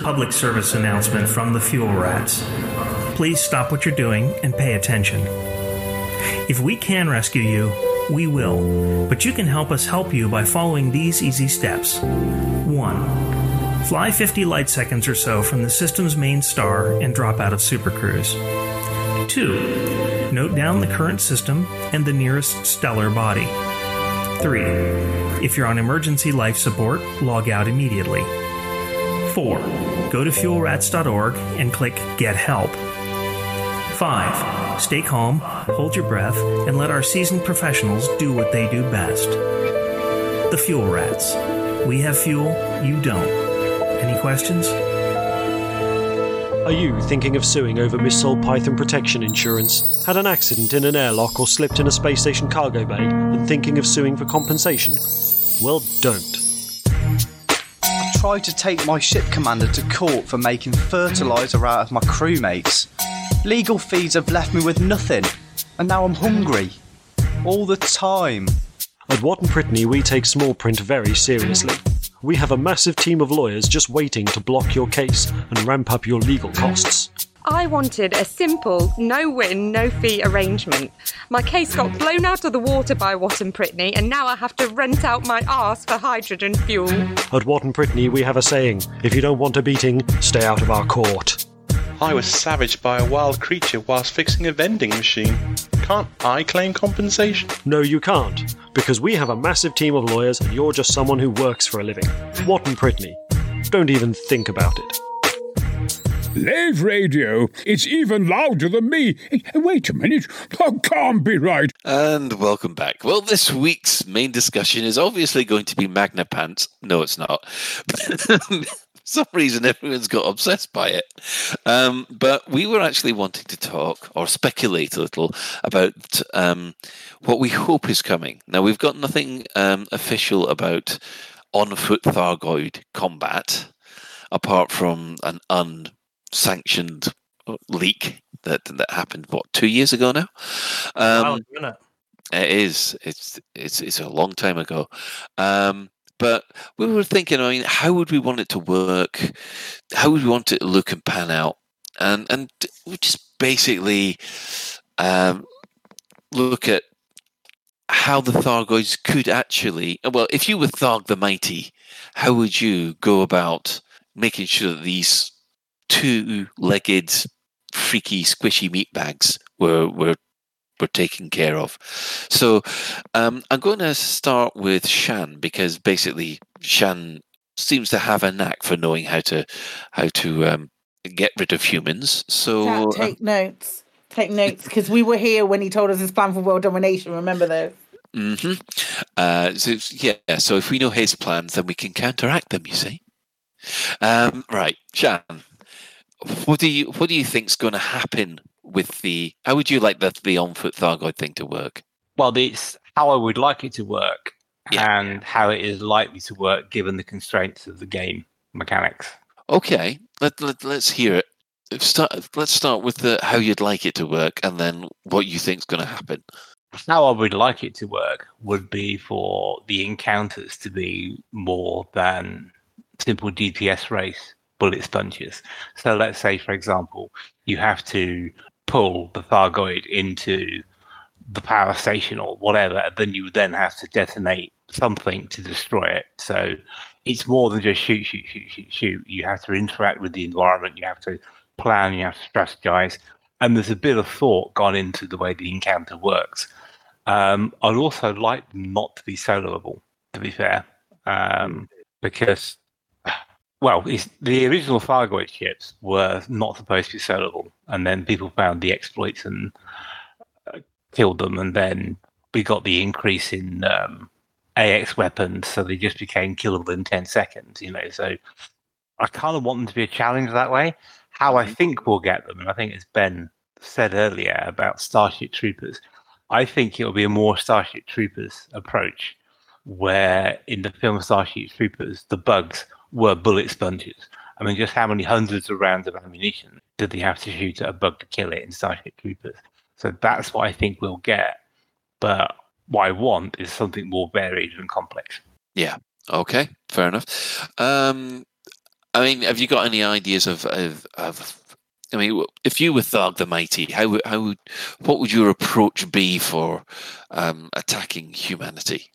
Public service announcement from the Fuel Rats. Please stop what you're doing and pay attention. If we can rescue you, we will, but you can help us help you by following these easy steps. 1. Fly 50 light seconds or so from the system's main star and drop out of Super Cruise. 2. Note down the current system and the nearest stellar body. 3. If you're on emergency life support, log out immediately. 4. Go to fuelrats.org and click Get Help. 5. Stay calm, hold your breath, and let our seasoned professionals do what they do best. The Fuel Rats. We have fuel, you don't. Any questions? Are you thinking of suing over missold Python protection insurance? Had an accident in an airlock or slipped in a space station cargo bay and thinking of suing for compensation? Well, don't. Tried to take my ship commander to court for making fertiliser out of my crewmates. Legal fees have left me with nothing, and now I'm hungry. All the time. At Watton Brittany, we take small print very seriously. We have a massive team of lawyers just waiting to block your case and ramp up your legal costs. I wanted a simple, no win, no fee arrangement. My case got blown out of the water by Watton Brittany, and now I have to rent out my arse for hydrogen fuel. At Watton Brittany, we have a saying if you don't want a beating, stay out of our court. I was savaged by a wild creature whilst fixing a vending machine. Can't I claim compensation? No, you can't, because we have a massive team of lawyers and you're just someone who works for a living. Watton Brittany. Don't even think about it. Lave radio. It's even louder than me. Wait a minute. That can't be right. And welcome back. Well, this week's main discussion is obviously going to be Magna Pants. No, it's not. Some reason, everyone's got obsessed by it. Um, but we were actually wanting to talk or speculate a little about um, what we hope is coming. Now, we've got nothing um, official about on foot Thargoid combat apart from an unsanctioned leak that that happened what two years ago now. Um, it is. It's it's it's a long time ago. Um, but we were thinking. I mean, how would we want it to work? How would we want it to look and pan out? And and we just basically um, look at how the Thargoids could actually. Well, if you were Tharg the Mighty, how would you go about making sure that these two-legged, freaky, squishy meat bags were were were taken care of. So um, I'm going to start with Shan because basically Shan seems to have a knack for knowing how to how to um, get rid of humans. So Chat, take notes. Take notes because we were here when he told us his plan for world domination. Remember those? hmm Uh, so yeah, so if we know his plans, then we can counteract them. You see, um, right, Shan? What do you what do you think's going to happen with the? How would you like the the on foot Thargoid thing to work? Well, it's how I would like it to work and how it is likely to work given the constraints of the game mechanics. Okay, let, let let's hear it. Let's Start. Let's start with the how you'd like it to work, and then what you think's going to happen. How I would like it to work would be for the encounters to be more than simple DPS race bullet sponges. So let's say, for example, you have to pull the Thargoid into the power station or whatever, then you then have to detonate something to destroy it. So it's more than just shoot, shoot, shoot, shoot, shoot. You have to interact with the environment. You have to plan. You have to strategize. And there's a bit of thought gone into the way the encounter works. Um, I'd also like not to be soloable, to be fair, um, because well, it's, the original Thargoid ships were not supposed to be sellable, and then people found the exploits and uh, killed them, and then we got the increase in um, AX weapons, so they just became killable in ten seconds. You know, so I kind of want them to be a challenge that way. How I think we'll get them, and I think as Ben said earlier about Starship Troopers, I think it'll be a more Starship Troopers approach, where in the film Starship Troopers, the bugs were bullet sponges. I mean, just how many hundreds of rounds of ammunition did they have to shoot at a bug to kill it in Starship Troopers? So that's what I think we'll get. But what I want is something more varied and complex. Yeah. Okay. Fair enough. Um, I mean, have you got any ideas of, of, of I mean, if you were Tharg the Mighty, how how what would your approach be for um, attacking humanity?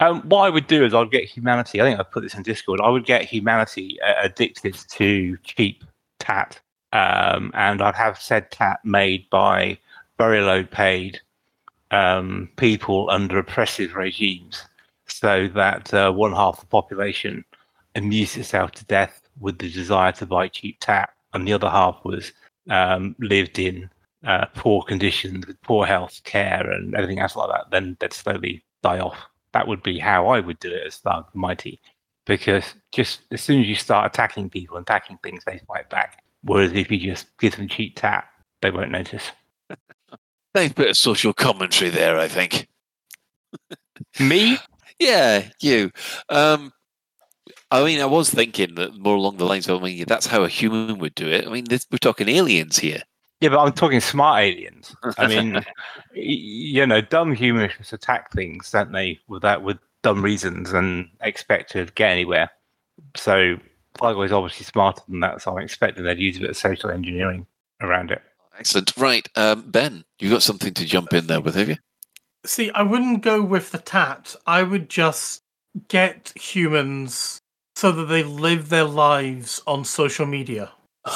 Um, what I would do is I'd get humanity. I think I put this in Discord. I would get humanity uh, addicted to cheap tat, um, and I'd have said tat made by very low paid um, people under oppressive regimes, so that uh, one half the population amused itself to death with the desire to buy cheap tat, and the other half was um, lived in uh, poor conditions with poor health care and everything else like that. Then they'd slowly die off that would be how I would do it as Tharg Mighty. Because just as soon as you start attacking people and attacking things, they fight back. Whereas if you just give them cheap tap, they won't notice. Nice bit of social commentary there, I think. Me? Yeah, you. Um, I mean, I was thinking that more along the lines of, I mean, that's how a human would do it. I mean, this, we're talking aliens here. Yeah, but I'm talking smart aliens. I mean, you know, dumb humans just attack things, don't they, without with dumb reasons and expect to get anywhere. So Fargo is obviously smarter than that, so I'm expecting they'd use a bit of social engineering around it. Excellent. Right, um, Ben, you got something to jump in there with, have you? See, I wouldn't go with the tat. I would just get humans so that they live their lives on social media.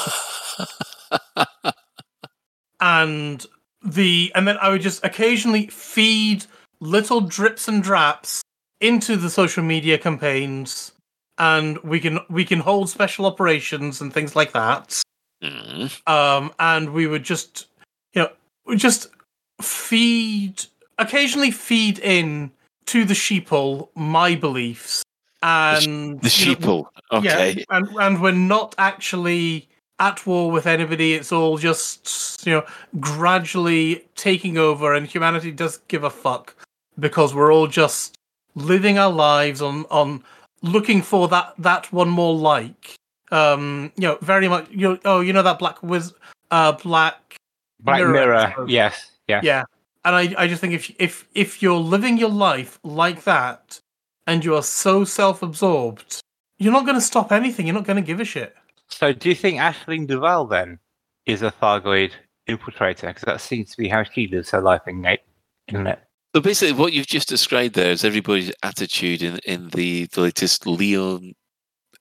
and the and then I would just occasionally feed little drips and draps into the social media campaigns and we can we can hold special operations and things like that. Um and we would just you know we just feed occasionally feed in to the sheeple my beliefs and The you know, sheeple. Okay. yeah, and and we're not actually at war with anybody. It's all just you know gradually taking over, and humanity does give a fuck because we're all just living our lives on on looking for that that one more like. Um, you know, very much. You know, oh, you know that black wiz, uh, black Black Mirror, episode? yes, yeah. Yeah. And I, I just think if if if you're living your life like that and you are so self-absorbed, you're not going to stop anything. You're not going to give a shit. So do you think Aisling Duval then is a Thargoid infiltrator? Because that seems to be how she lives her life in Nate, isn't it? So basically, what you've just described there is everybody's attitude in, in the, the latest Leon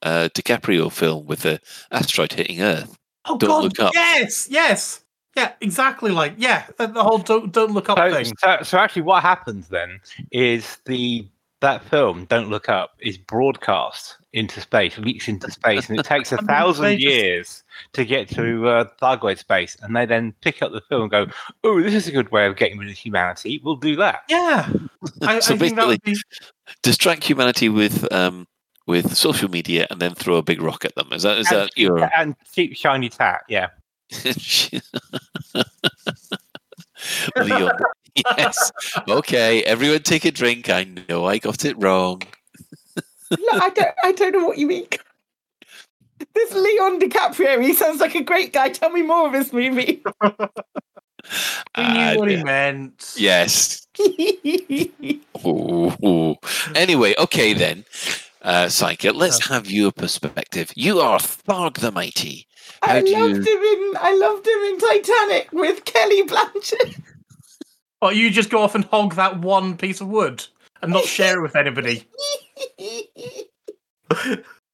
uh, DiCaprio film with the asteroid hitting Earth. Oh Don't God! look up. Yes, yes, yeah, exactly. Like yeah, the, the whole don't don't look up So, thing. so, so actually, what happens then is the that film Don't Look Up is broadcast into space, leaks into space, and it takes a thousand years to get to uh, Thargoid space, and they then pick up the film and go, "Oh, this is a good way of getting rid of humanity. We'll do that." Yeah, I, so I think that would basically, distract humanity with um, with social media and then throw a big rock at them. Is that is and, that your and cheap shiny tat? Yeah. Leon? Yes. Okay, everyone take a drink. I know I got it wrong. No, I don't. I don't know what you mean. This Leon DiCaprio, he sounds like a great guy. Tell me more of this movie. We knew Ah, what he yeah. meant. Yes. Ooh, ooh. Anyway, okay then. Uh, Psyche, let's have your perspective. You are Tharg the Mighty. How I loved you... him in. I loved him in Titanic with Kelly Blanchett. Or you just go off and hog that one piece of wood and not share it with anybody.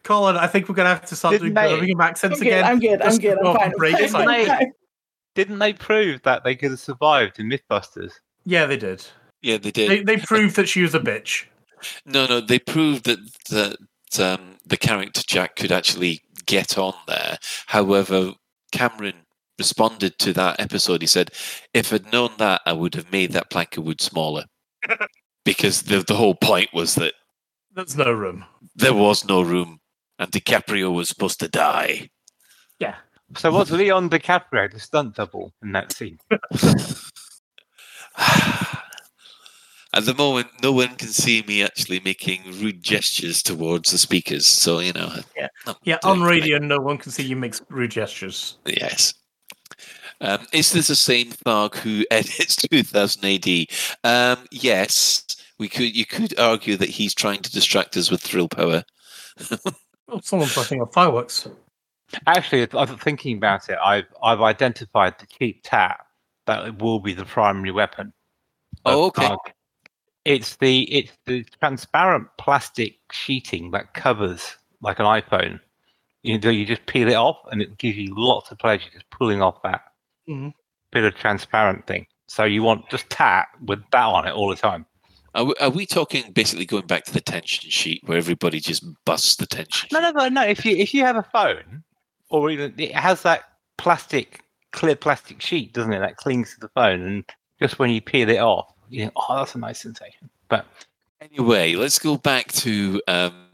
Colin, I think we're gonna have to start Didn't they- bringing back sense I'm good, again. I'm good, I'm Just good, go I'm off fine, and break I'm it. fine. Didn't they, didn't they prove that they could have survived in MythBusters? Yeah, they did. Yeah, they did. They, they proved that she was a bitch. No, no, they proved that that um, the character Jack could actually get on there. However, Cameron responded to that episode. He said, "If I'd known that, I would have made that plank of wood smaller." because the the whole point was that There's no room. there was no room And DiCaprio was supposed to die. Yeah. So was Leon DiCaprio the stunt double in that scene? At the moment, no one can see me actually making rude gestures towards the speakers. So, you know. Yeah. Yeah, doing on great. radio, no one can see you make rude gestures. Yes. Um, is this the same Tharg who edits 2000 AD? Um, yes. We could. You could argue that he's trying to distract us with thrill power. Oh, someone's lighting up fireworks. Actually, I was thinking about it. I've I've identified the cheap tap that it will be the primary weapon. Oh, okay. Tharg. It's the it's the transparent plastic sheeting that covers like an iPhone. You know, you just peel it off, and it gives you lots of pleasure just pulling off that Mhm. bit of transparent thing. So you want just tat with that on it all the time. Are we, are we talking basically going back to the tension sheet where everybody just busts the tension? No, no, no, no. If you if you have a phone, or even it has that plastic clear plastic sheet, doesn't it? That clings to the phone, and just when you peel it off, you think, oh, that's a nice sensation. But Anyway, let's go back to um,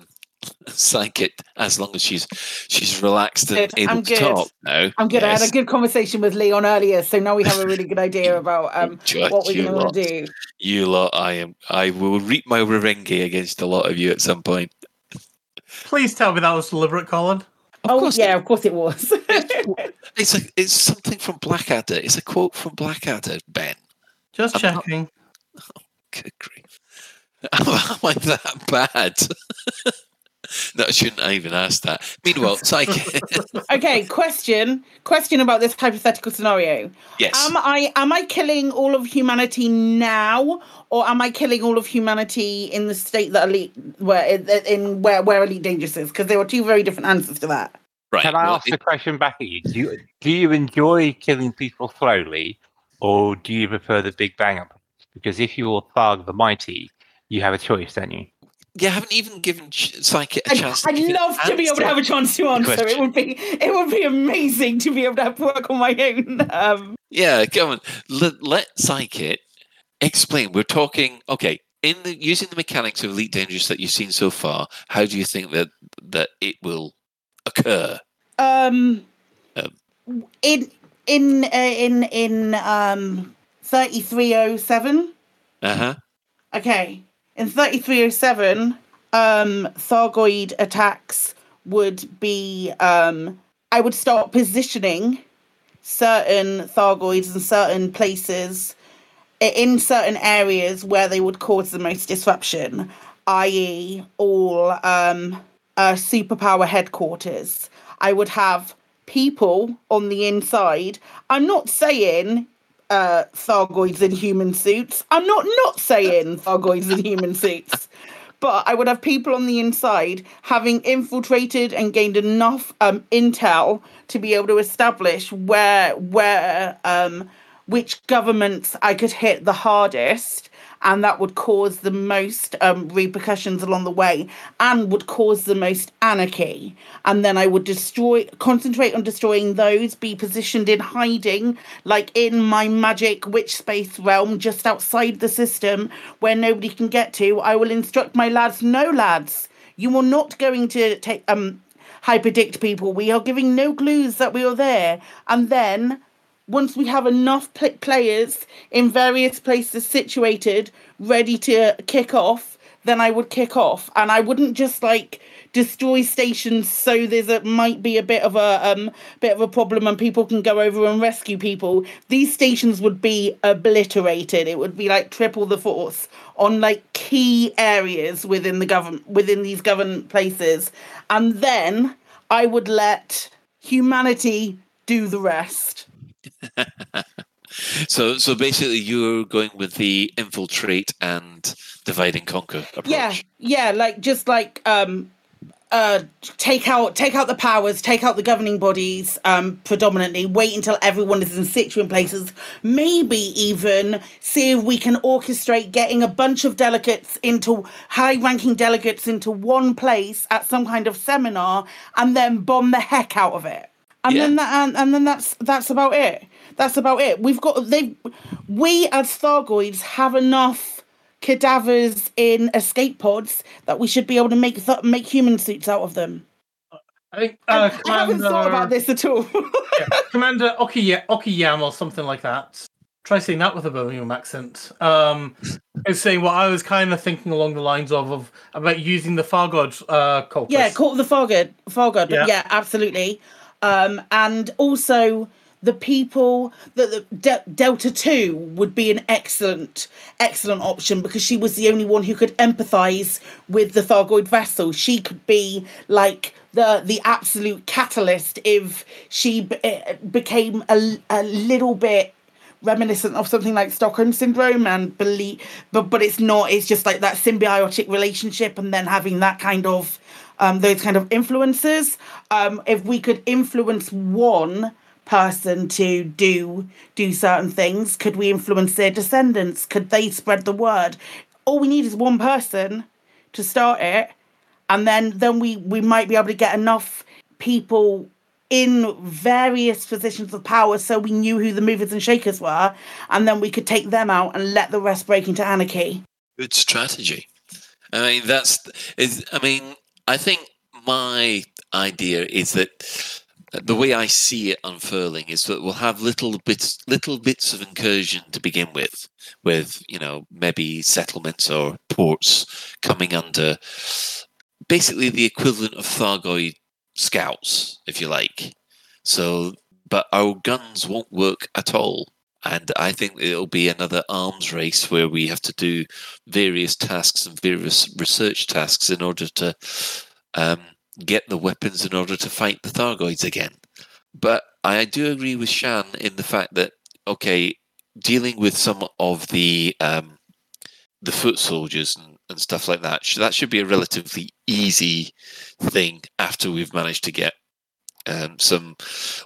Psychic. As long as she's she's relaxed and Good, able I'm to good. talk now. I'm good. I had a good conversation with Leon earlier, so now we have a really good idea about um, what we're you going to lot. do. You lot, I am. I will reap my revenge against a lot of you at some point. Please tell me that was deliberate, Colin. Of oh, yeah, of course it was. It's a, it's something from Blackadder. It's a quote from Blackadder, Ben. Just I'm not- checking. Good grief. Am I that bad? No, I shouldn't have even ask that. Meanwhile, Psychic. okay, question. Question about this hypothetical scenario. Yes. Am I am I killing all of humanity now, or am I killing all of humanity in the state that elite where in, in where where elite dangerous is? Because there were two very different answers to that. Right. can I ask the question back at you? Do you do you enjoy killing people slowly, or do you prefer the big bang up? Because if you're Tharg the Mighty, you have a choice, don't you? You haven't even given Ch- Psychic a I'd, chance. I'd even love to be able to have a chance to answer. It would be it would be amazing to be able to have work on my own. Um, Yeah, come on. Let, let Psychic explain. We're talking. Okay, in the using the mechanics of Elite Dangerous that you've seen so far, how do you think that that it will occur? um, Um, in in uh, in in um thirty three oh seven. Uh huh. Okay. In 3307, um, Thargoid attacks would be. Um, I would start positioning certain Thargoids in certain places, in certain areas where they would cause the most disruption, i.e., all um, uh, superpower headquarters. I would have people on the inside. I'm not saying uh, Thargoids in human suits. I'm not not saying Thargoids in human suits, but I would have people on the inside having infiltrated and gained enough um, intel to be able to establish where where um, which governments I could hit the hardest. And that would cause the most um, repercussions along the way and would cause the most anarchy. And then I would destroy, concentrate on destroying those, be positioned in hiding, like in my magic witch space realm just outside the system where nobody can get to. I will instruct my lads, no lads, you are not going to take um hyperdict people. We are giving no clues that we are there. And then once we have enough pl- players in various places situated, ready to kick off, then I would kick off, and I wouldn't just like destroy stations so there's a might be a bit of a um bit of a problem and people can go over and rescue people. These stations would be obliterated. It would be like triple the force on like key areas within the government within these government places, and then I would let humanity do the rest. So, so basically, you're going with the infiltrate and divide and conquer approach. Yeah, yeah, like just like um uh take out take out the powers, take out the governing bodies um predominantly, wait until everyone is in situ in places, maybe even see if we can orchestrate getting a bunch of delegates into high ranking delegates into one place at some kind of seminar and then bomb the heck out of it. And then that and, and then that's that's about it. That's about it. We've got they we as Thargoids have enough cadavers in escape pods that we should be able to make th- make human suits out of them. I think uh, I haven't thought about this at all. Commander Okiya- Okiyama or something like that. Try saying that with a Birmingham accent. Um, is saying what I was kind of thinking along the lines of, of about using the Far God uh, cultist. Yeah, of the Far God. Fargod. Yeah. Yeah. absolutely. Um, and also the people that De- Delta Two would be an excellent, excellent option because she was the only one who could empathise with the Thargoid vessel. She could be like the the absolute catalyst if she b- eh, became a, a little bit reminiscent of something like Stockholm syndrome and believe but but it's not it's just like that symbiotic relationship and then having that kind of um those kind of influences um if we could influence one person to do do certain things could we influence their descendants could they spread the word all we need is one person to start it and then then we we might be able to get enough people in various positions of power so we knew who the movers and shakers were and then we could take them out and let the rest break into anarchy Good strategy. I mean, that's is. I mean, I think my idea is that the way I see it unfurling is that we'll have little bits, little bits of incursion to begin with, with you know maybe settlements or ports coming under basically the equivalent of Thargoid scouts, if you like. So, but our guns won't work at all. And I think it'll be another arms race where we have to do various tasks and various research tasks in order to um, get the weapons in order to fight the Thargoids again. But I do agree with Shan in the fact that, okay, dealing with some of the um, the foot soldiers and, and stuff like that, that should be a relatively easy thing after we've managed to get um, some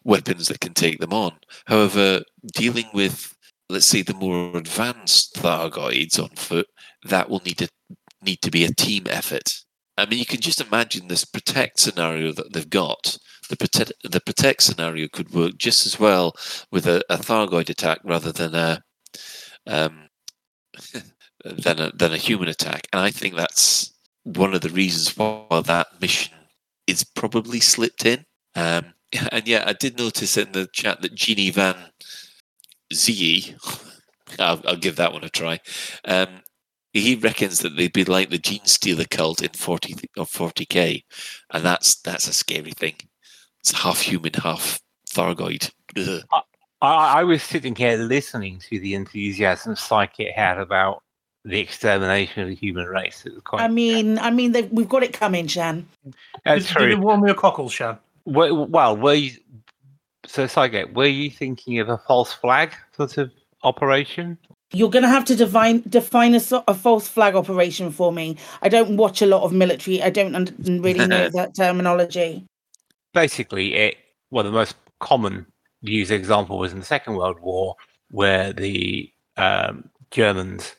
weapons that can take them on. However, dealing with, let's say, the more advanced Thargoids on foot, that will need to need to be a team effort. I mean, you can just imagine this protect scenario that they've got. The protect the protect scenario could work just as well with a, a Thargoid attack rather than a um, than a than a human attack. And I think that's one of the reasons why that mission is probably slipped in. Um, and yeah, I did notice in the chat that Jeannie Van Zee, I'll, I'll give that one a try. Um, he reckons that they'd be like the Genestealer cult in forty or forty k, and that's that's a scary thing. It's half human, half Thargoid. I, I was sitting here listening to the enthusiasm Psychic had about the extermination of the human race. It was quite. i mean i mean we've got it coming shan That's Did, did it true. warm your cockles, Shan? Well, well, were you, so Psychic, were you thinking of a false flag sort of operation? You're going to have to define define a, a false flag operation for me. I don't watch a lot of military. I don't un- really know that terminology. basically it well the most common used example was in the second world war where the um, germans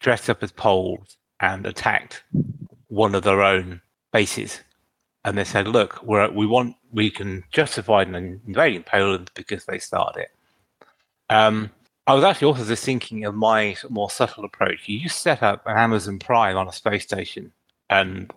dressed up as poles and attacked one of their own bases and they said look we're, we want we can justify them invading poland because they started it um, i was actually also just thinking of my more subtle approach you set up an amazon prime on a space station and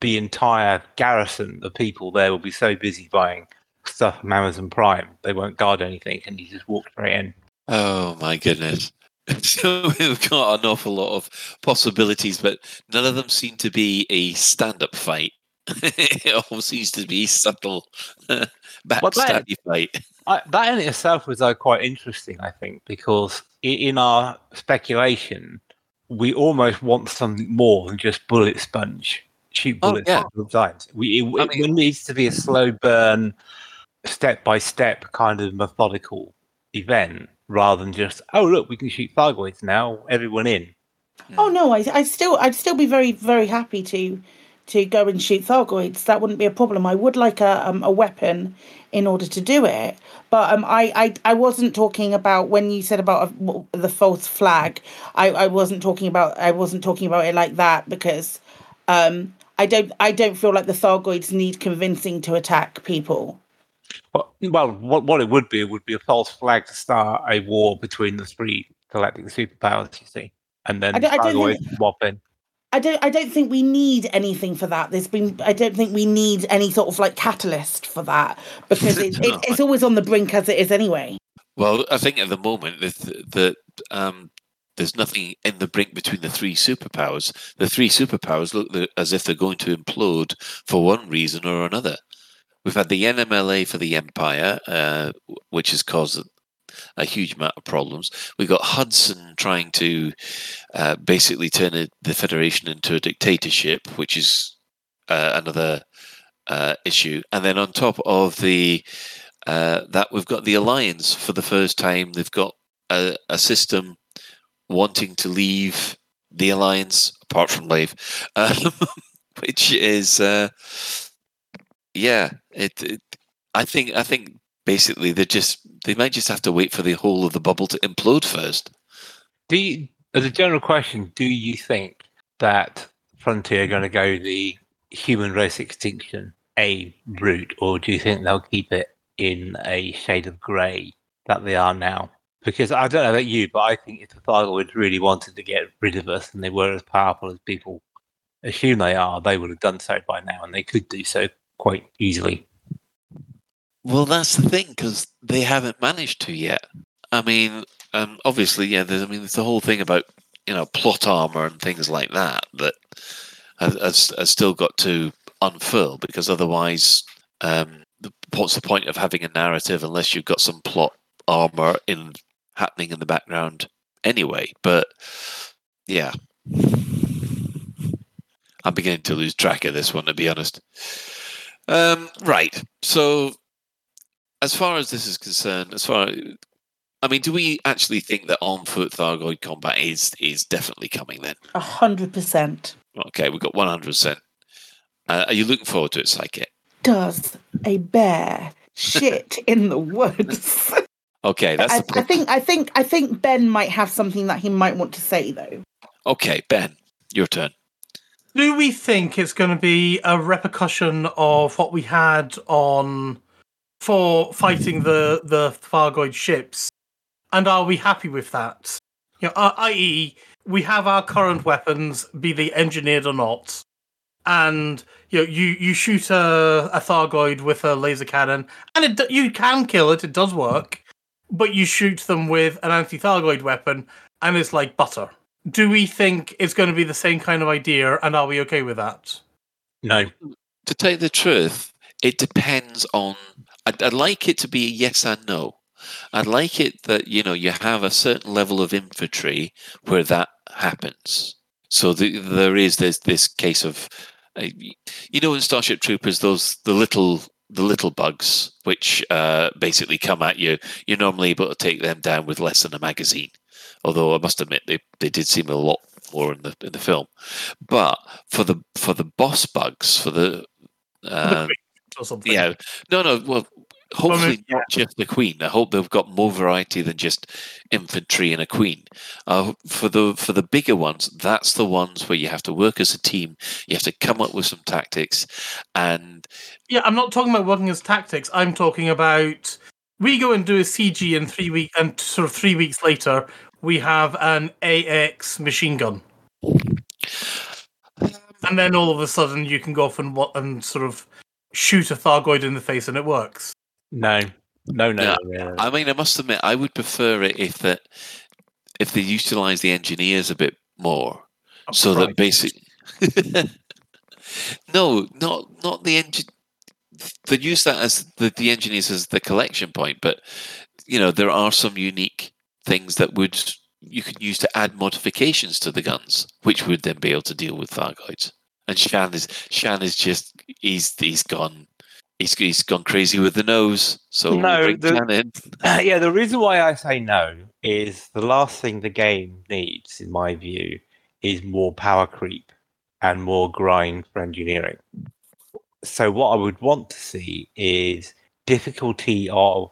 the entire garrison of people there will be so busy buying stuff from Amazon Prime they won't guard anything, and you just walk straight in. Oh my goodness. So we've got an awful lot of possibilities, but none of them seem to be a stand-up fight. It all seems to be subtle backstabby fight. I, that in itself was uh, quite interesting, I think, because in our speculation, we almost want something more than just bullet sponge, shoot Oh, bullets yeah. multiple times. We it, it, it needs to be a slow burn, step by step kind of methodical event rather than just oh look we can shoot thargoids now everyone in. Oh no, I I still I'd still be very very happy to to go and shoot Thargoids. That wouldn't be a problem. I would like a um, a weapon in order to do it. But um, I, I I wasn't talking about when you said about uh, w- the false flag. I, I wasn't talking about I wasn't talking about it like that because um I don't I don't feel like the Thargoids need convincing to attack people. Well, well what, what it would be would be a false flag to start a war between the three galactic superpowers, you see, and then I don't- I don't Thargoids think- swap in. I don't I don't think we need anything for that. There's been I don't think we need any sort of like catalyst for that because it, it, it's always on the brink as it is anyway. Well, I think at the moment that that um, there's nothing in the brink between the three superpowers. The three superpowers look as if they're going to implode for one reason or another. We've had the NMLA for the Empire, uh, which has caused a huge amount of problems. We've got Hudson trying to uh, basically turn it, the Federation into a dictatorship, which is uh, another uh, issue. And then on top of the uh, that, we've got the Alliance for the first time. They've got a, a system wanting to leave the Alliance, apart from Lave, um, which is uh, yeah. It, it I think I think basically they just they might just have to wait for the whole of the bubble to implode first. Do you, as a general question, do you think that Frontier are going to go the human race extinction a route, or do you think they'll keep it in a shade of grey that they are now? Because I don't know about you, but I think if the Thargoids really wanted to get rid of us and they were as powerful as people assume they are, they would have done so by now, and they could do so quite easily. Well, that's the thing because they haven't managed to yet. I mean, um, obviously, yeah. There's, I mean, there's the whole thing about you know plot armor and things like that that has, has, still got to unfurl because otherwise, um, what's the point of having a narrative unless you've got some plot armor in happening in the background anyway? But yeah, I'm beginning to lose track of this one to be honest. Um, right. So, as far as this is concerned, as far I mean, do we actually think that on foot Thargoid combat is is definitely coming then? A hundred percent. Okay, we've got one hundred percent. Uh, are you looking forward to it, Psychic? Does a bear shit in the woods? Okay, that's I, the I think I think I think Ben might have something that he might want to say though. okay. Ben, your turn. Do we think it's going to be a repercussion of what we had on for fighting the the Thargoid ships? And are we happy with that? You know, uh, i.e., we have our current weapons, be they engineered or not, and you know, you you shoot a, a Thargoid with a laser cannon, and it, you can kill it. It does work, but you shoot them with an anti-Thargoid weapon, and it's like butter. Do we think it's going to be the same kind of idea, and are we okay with that? No. To tell you the truth, it depends on. I'd, I'd like it to be a yes and no. I'd like it that you know you have a certain level of infantry where that happens. So the, there is this this case of, uh, you know, in Starship Troopers, those the little the little bugs which uh, basically come at you. You're normally able to take them down with less than a magazine. Although I must admit they, they did seem a lot more in the in the film. But for the for the boss bugs for the uh, or something. yeah no no well hopefully not just the queen. I hope they've got more variety than just infantry and a queen. Uh, for the for the bigger ones, that's the ones where you have to work as a team. You have to come up with some tactics, and Yeah, I'm not talking about working as tactics. I'm talking about we go and do a CG in three weeks, and sort of three weeks later, we have an AX machine gun, and then all of a sudden you can go off and what and sort of shoot a Thargoid in the face, and it works. No, no, no. Yeah. no. I mean, I must admit, I would prefer it if that if they utilize the engineers a bit more, so that basic. no, not not the engine. They use that as the, the engineers as the collection point, but you know there are some unique things that would you could use to add modifications to the guns, which would then be able to deal with Thargoids. And Shan is Shan is just he's he's gone he's he's gone crazy with the nose. So No, the- yeah, the reason why I say no is the last thing the game needs, in my view, is more power creep and more grind for engineering. So what I would want to see is difficulty of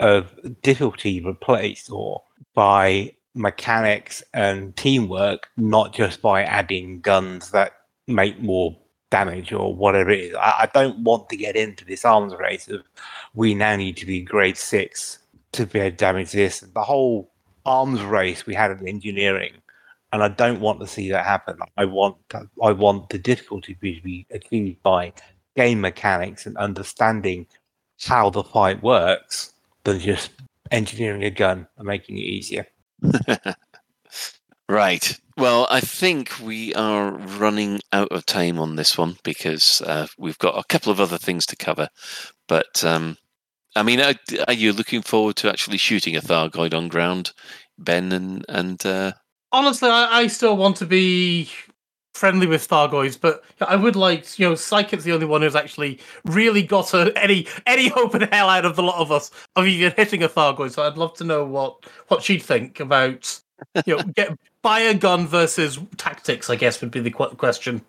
of difficulty replaced or by mechanics and teamwork, not just by adding guns that make more damage or whatever it is. I, I don't want to get into this arms race of we now need to be grade six to be able to damage this. The whole arms race we had in engineering and I don't want to see that happen. I want I want the difficulty to be achieved by game mechanics and understanding how the fight works than just engineering a gun and making it easier. Right. Well, I think we are running out of time on this one because uh, we've got a couple of other things to cover. But um, I mean, are, are you looking forward to actually shooting a Thargoid on ground, Ben? And and uh, Honestly, I, I still want to be friendly with Thargoids, but I would like, you know, Psychic's the only one who's actually really got a, any any hope in hell out of the lot of us of even hitting a Thargoid. So I'd love to know what what she'd think about, you know, get a gun versus tactics. I guess would be the qu- question.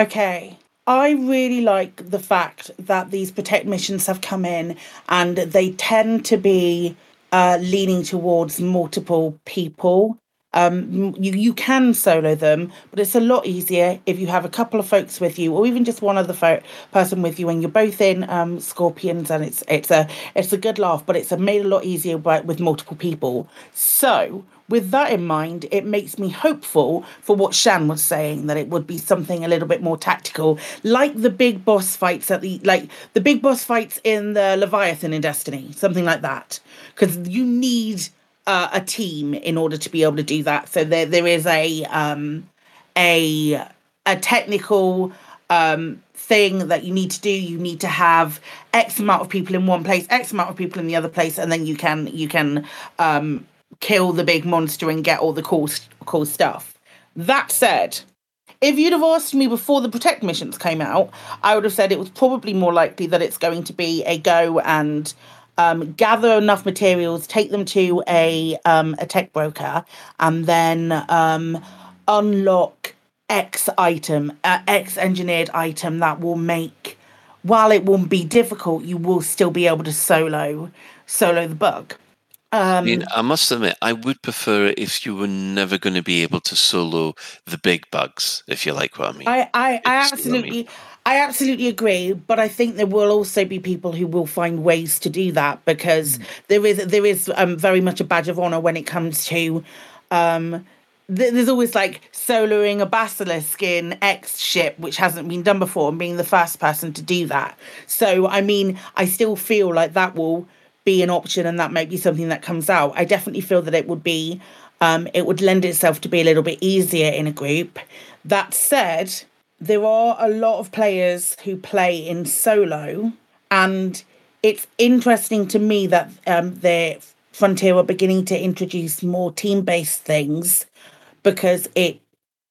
Okay. I really like the fact that these protect missions have come in and they tend to be uh, leaning towards multiple people. Um, you you can solo them, but it's a lot easier if you have a couple of folks with you, or even just one other fo- person with you, and you're both in um, Scorpions, and it's it's a it's a good laugh, but it's a made a lot easier by, with multiple people. So with that in mind, it makes me hopeful for what Shan was saying that it would be something a little bit more tactical, like the big boss fights at the like the big boss fights in the Leviathan in Destiny, something like that, because you need uh, a team in order to be able to do that. So there there is a um, a a technical um, thing that you need to do. You need to have X amount of people in one place, X amount of people in the other place, and then you can you can um, kill the big monster and get all the cool cool stuff. That said, if you'd have asked me before the protect missions came out, I would have said it was probably more likely that it's going to be a go and um, gather enough materials, take them to a um, a tech broker, and then um, unlock X item, uh, X engineered item that will make. While it will be difficult, you will still be able to solo solo the bug. I Um, mean, I must admit, I would prefer it if you were never going to be able to solo the big bugs, if you like what I mean. I, I, I It's- I mean- absolutely I absolutely agree, but I think there will also be people who will find ways to do that because there is there is um, very much a badge of honor when it comes to um th- there's always like soloing a basilisk in X ship which hasn't been done before and being the first person to do that. So I mean, I still feel like that will be an option and that might be something that comes out. I definitely feel that it would be um, it would lend itself to be a little bit easier in a group. That said, there are a lot of players who play in solo, and it's interesting to me that um, the Frontier are beginning to introduce more team based things because it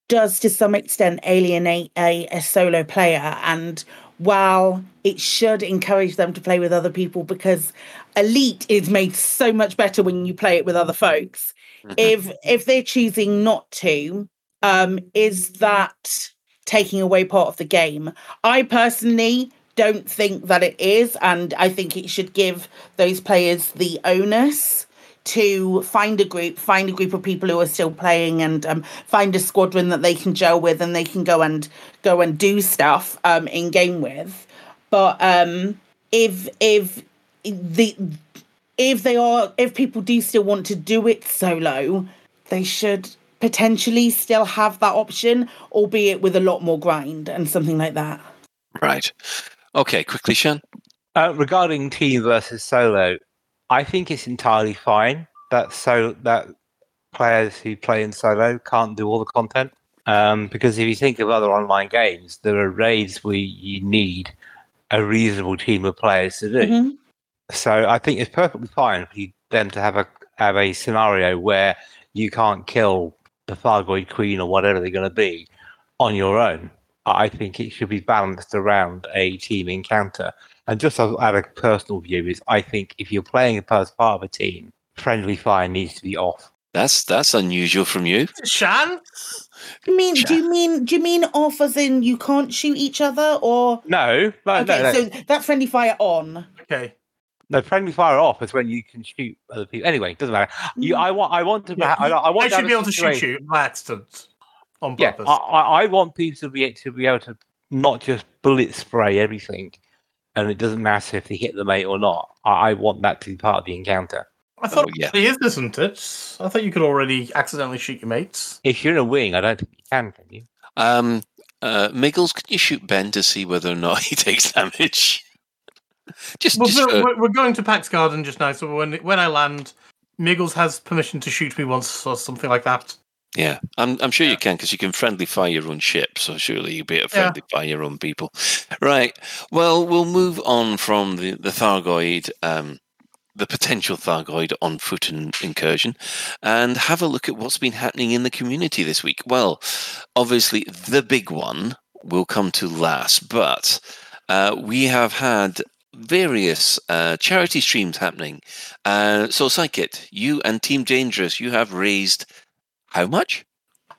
does to some extent alienate a, a solo player and while it should encourage them to play with other people because elite is made so much better when you play it with other folks. If if they're choosing not to um is that taking away part of the game? I personally don't think that it is and i think it should give those players the onus to find a group, find a group of people who are still playing, and um, find a squadron that they can gel with, and they can go and go and do stuff um, in game with. But um, if if the if they are if people do still want to do it solo, they should potentially still have that option, albeit with a lot more grind and something like that. Right. Okay, quickly, Sean. Uh, regarding team versus solo, I think it's entirely fine that so that players who play in solo can't do all the content. Um, because if you think of other online games, there are raids where you need a reasonable team of players to do. Mhm. So I think it's perfectly fine for you then to have a have a scenario where you can't kill the Thargoid Queen or whatever they're going to be on your own. I think it should be balanced around a team encounter. And just as at a personal view is, I think if you're playing as part of a team, friendly fire needs to be off. That's that's unusual from you. Shan? I mean, do you mean do you mean off as in you can't shoot each other or No, no, okay? no, no. So that friendly fire on. Okay. No, friendly fire off is when you can shoot other people. Anyway, doesn't matter. You, Mm. I want, I want to, Yeah, I, I want I should be a able to shoot situation- you by accident on purpose. I, I, I want people to be to be able to not just bullet spray everything, and it doesn't matter if they hit the mate or not. I, I want that to be part of the encounter. I thought Oh, yeah. it is, isn't it? I thought you could already accidentally shoot your mates. If you're in a wing, I don't think you can, can you? Um, uh, Miggles, can you shoot Ben to see whether or not he takes damage? just, Well, just we're, for- we're- we're going to Pax Garden just now, so when when I land, Miggles has permission to shoot me once or something like that. Yeah, I'm, I'm sure you can because you can friendly fire your own ship. So surely you'll be able to Yeah. fire your own people, right? Well, we'll move on from the the Thargoid, um, the potential Thargoid on foot in, incursion, and have a look at what's been happening in the community this week. Well, obviously the big one will come to last, but uh, we have had various uh, charity streams happening. Uh, so, Psychit, you and Team Dangerous, you have raised how much?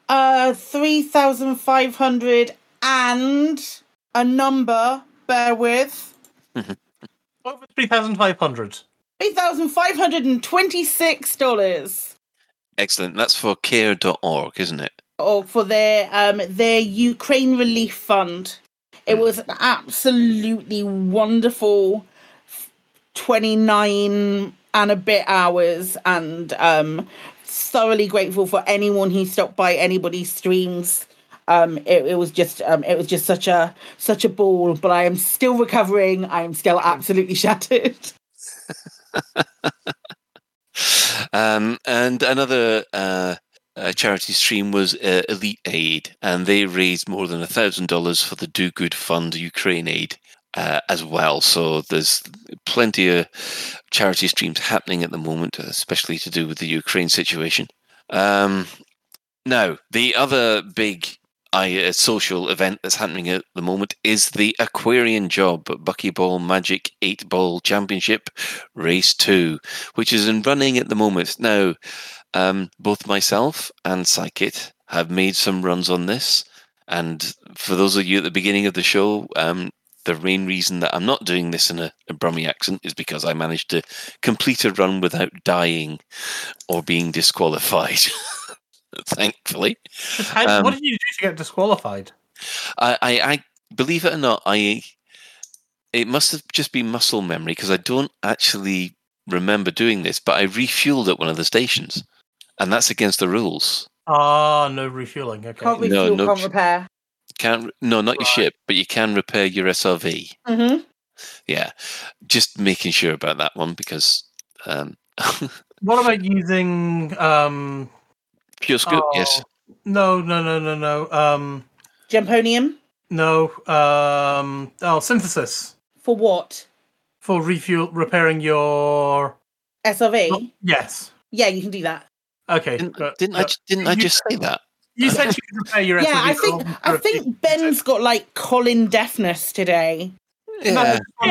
Uh, 3,500 and a number, bear with. Over 3,500. $3,526. Excellent. That's for care.org, isn't it? Or for their um their Ukraine Relief Fund. It was an absolutely wonderful 29 and a bit hours and um thoroughly grateful for anyone who stopped by anybody's streams. Um it, it was just um it was just such a such a ball but i am still recovering. I am still absolutely shattered. Um, and another uh, uh, charity stream was uh, Elite Aid, and they raised more than a thousand dollars for the Do Good Fund Ukraine Aid uh, as well. So there's plenty of charity streams happening at the moment, especially to do with the Ukraine situation. Um, now, the other big I, uh, social event that's happening at the moment is the Aquarian Job Buckyball Magic 8 Ball Championship Race 2, which is in running at the moment. Now, um, both myself and Psychit have made some runs on this. And for those of you at the beginning of the show, um, the main reason that I'm not doing this in a, a Brummie accent is because I managed to complete a run without dying or being disqualified. Thankfully. How, Um, what did you do to get disqualified? I, I, I believe it or not, I it must have just been muscle memory because I don't actually remember doing this, but I refueled at one of the stations, and that's against the rules. Ah, no refueling. Okay. can't refuel no can't repair Can't no, not your ship, but you can repair your SRV. mm-hmm. Yeah, just making sure about that one because um, What about using um fuel scoop. Yes, oh, No, no, no, no, no. Um Jumponium no. Um oh synthesis. for what For refuel repairing your srv Yes. yeah you can do that Okay. didn't, but- didn't I? but ju- Didn't I just say that? You said you could repair your SRV. yeah i think i think ben's got like colin deafness today Yeah.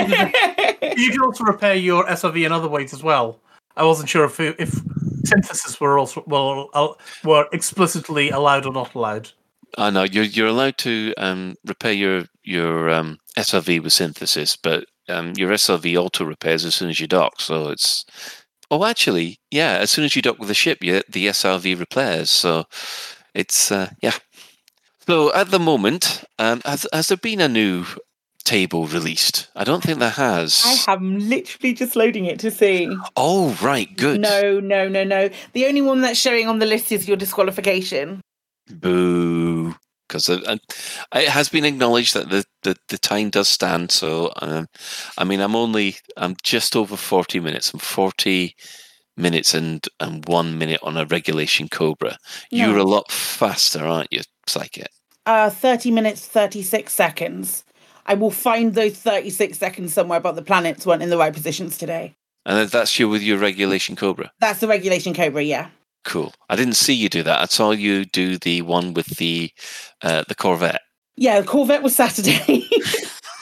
you can also repair your SRV in other ways as well. I wasn't sure if if synthesis were also well uh, were explicitly allowed or not allowed. I know you're you're allowed to um, repair your your um, SRV with synthesis, but um, your SRV auto repairs as soon as you dock. So it's oh, actually, yeah, as soon as you dock with the ship, you, the SRV repairs. So it's uh, yeah. So at the moment, um, has has there been a new table released? I don't think there has. i am literally just loading it to see Oh right, good. no no no no the only one that's showing on the list is your disqualification Boo. Because it, it has been acknowledged that the, the, the time does stand. So, um, I mean, I'm only, I'm just over 40 minutes. I'm 40 minutes and, and one minute on a regulation Cobra. You're a lot faster, aren't you, Psychic? uh 30 minutes 36 seconds i will find those 36 seconds somewhere but the planets weren't in the right positions today And that's you with your regulation Cobra. that's the regulation cobra yeah Cool. I didn't see you do that. I saw you do the one with the uh, the Corvette. Yeah, the Corvette was Saturday.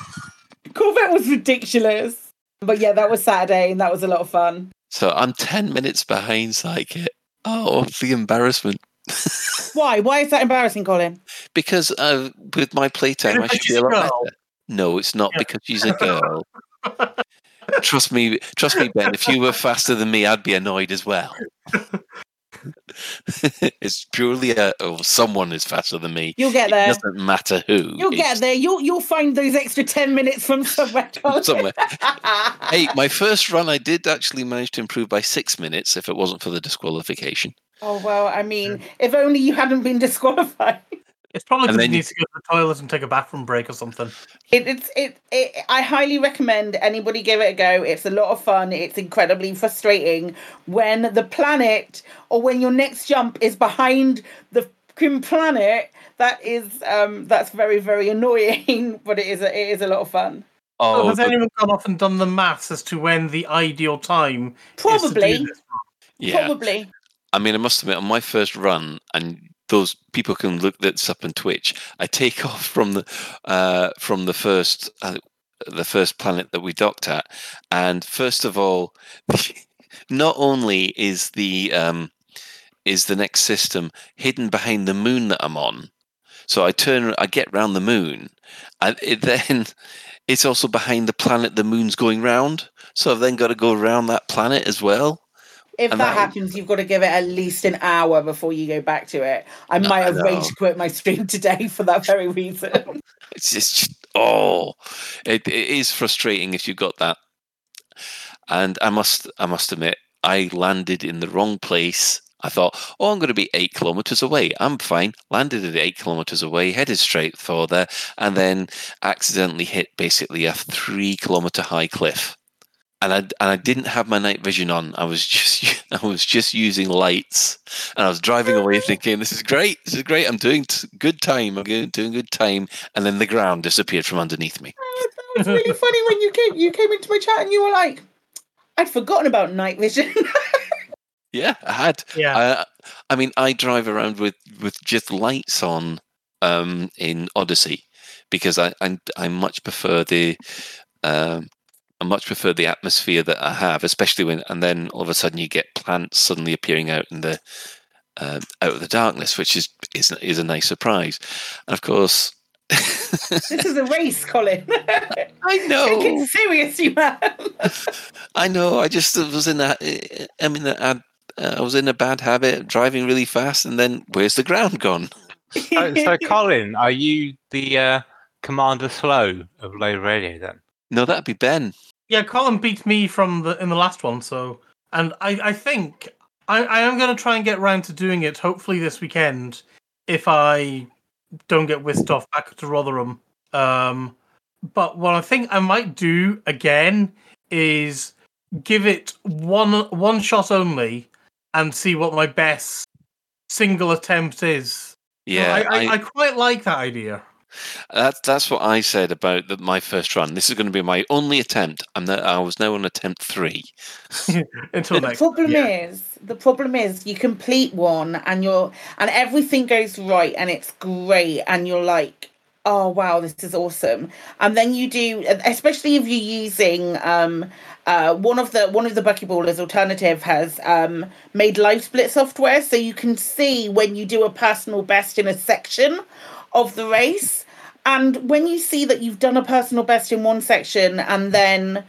Corvette was ridiculous. But yeah, that was Saturday and that was a lot of fun. So I'm 10 minutes behind Psychic. Oh, the embarrassment. Why? Why is that embarrassing, Colin? Because uh, with my playtime, I Because should be she's a a lot better. No, it's not because she's a girl. trust me, trust me, Ben. If you were faster than me, I'd be annoyed as well. it's purely a oh, someone is faster than me. You'll get there. It doesn't matter who. You'll It's get there. You'll you'll find those extra ten minutes from somewhere. somewhere. hey, my first run, I did actually manage to improve by six minutes. If it wasn't for the disqualification, Oh well, I mean, if only you hadn't been disqualified. It's probably And because then he you- needs to go to the toilet and take a bathroom break or something. It, it's it, it. I highly recommend anybody give it a go. It's a lot of fun. It's incredibly frustrating when the planet or when your next jump is behind the fucking planet. That is um that's very very annoying, but it is a, it is a lot of fun. So oh, has but- anyone gone off and done the maths as to when the ideal time is to Probably. do this? yeah. Probably. I mean, I must admit, on my first run, and those people can look this up on Twitch. I take off from the uh, from the first uh, the first planet that we docked at, and first of all, not only is the um, is the next system hidden behind the moon that I'm on, so I turn, I get round the moon, and it then it's also behind the planet the moon's going round. So I've then got to go around that planet as well. If And that that- happens, you've got to give it at least an hour before you go back to it. I might have rage quit my stream today for that very reason. It's just oh, it, it is frustrating if you've got that. And I must I must admit, I landed in the wrong place. I thought, oh, I'm going to be eight kilometers away. I'm fine. Landed at eight kilometers away, headed straight for there, and then accidentally hit basically a three kilometer high cliff. And I and I didn't have my night vision on. I was just I was just using lights, and I was driving away thinking, "This is great. This is great. I'm doing t- good time. I'm doing doing good time." And then the ground disappeared from underneath me. That was really funny when you came you came into my chat and you were like, I'd forgotten about night vision. Yeah, I had. Yeah. I, I mean, I drive around with with just lights on um, in Odyssey because I I, I much prefer the um, I much prefer the atmosphere that I have, especially when and then all of a sudden you get plants suddenly appearing out in the um, out of the darkness, which is is is a nice surprise. And of course, this is a race, Colin. I know. Take it serious, you man. I know. I just was in that. I mean, I, I was in a bad habit, driving really fast, and then where's the ground gone? so, so, Colin, are you the uh, Commander Slow of Lave Radio then? No, that'd be Ben. Yeah, Colin beat me from the in the last one, so and I I think I I am going to try and get round to doing it. Hopefully this weekend, if I don't get whisked off back to Rotherham. Um, but what I think I might do again is give it one one shot only and see what my best single attempt is. Yeah, I, I, I- I quite like that idea. That's that's what I said about the, my first run. This is going to be my only attempt. I'm now, I was now on attempt three. Until the problem is the problem is you complete one and you're and everything goes right and it's great and you're like oh wow this is awesome and then you do especially if you're using um uh one of the one of the buckyballers alternative has um made live split software so you can see when you do a personal best in a section of the race and when you see that you've done a personal best in one section and then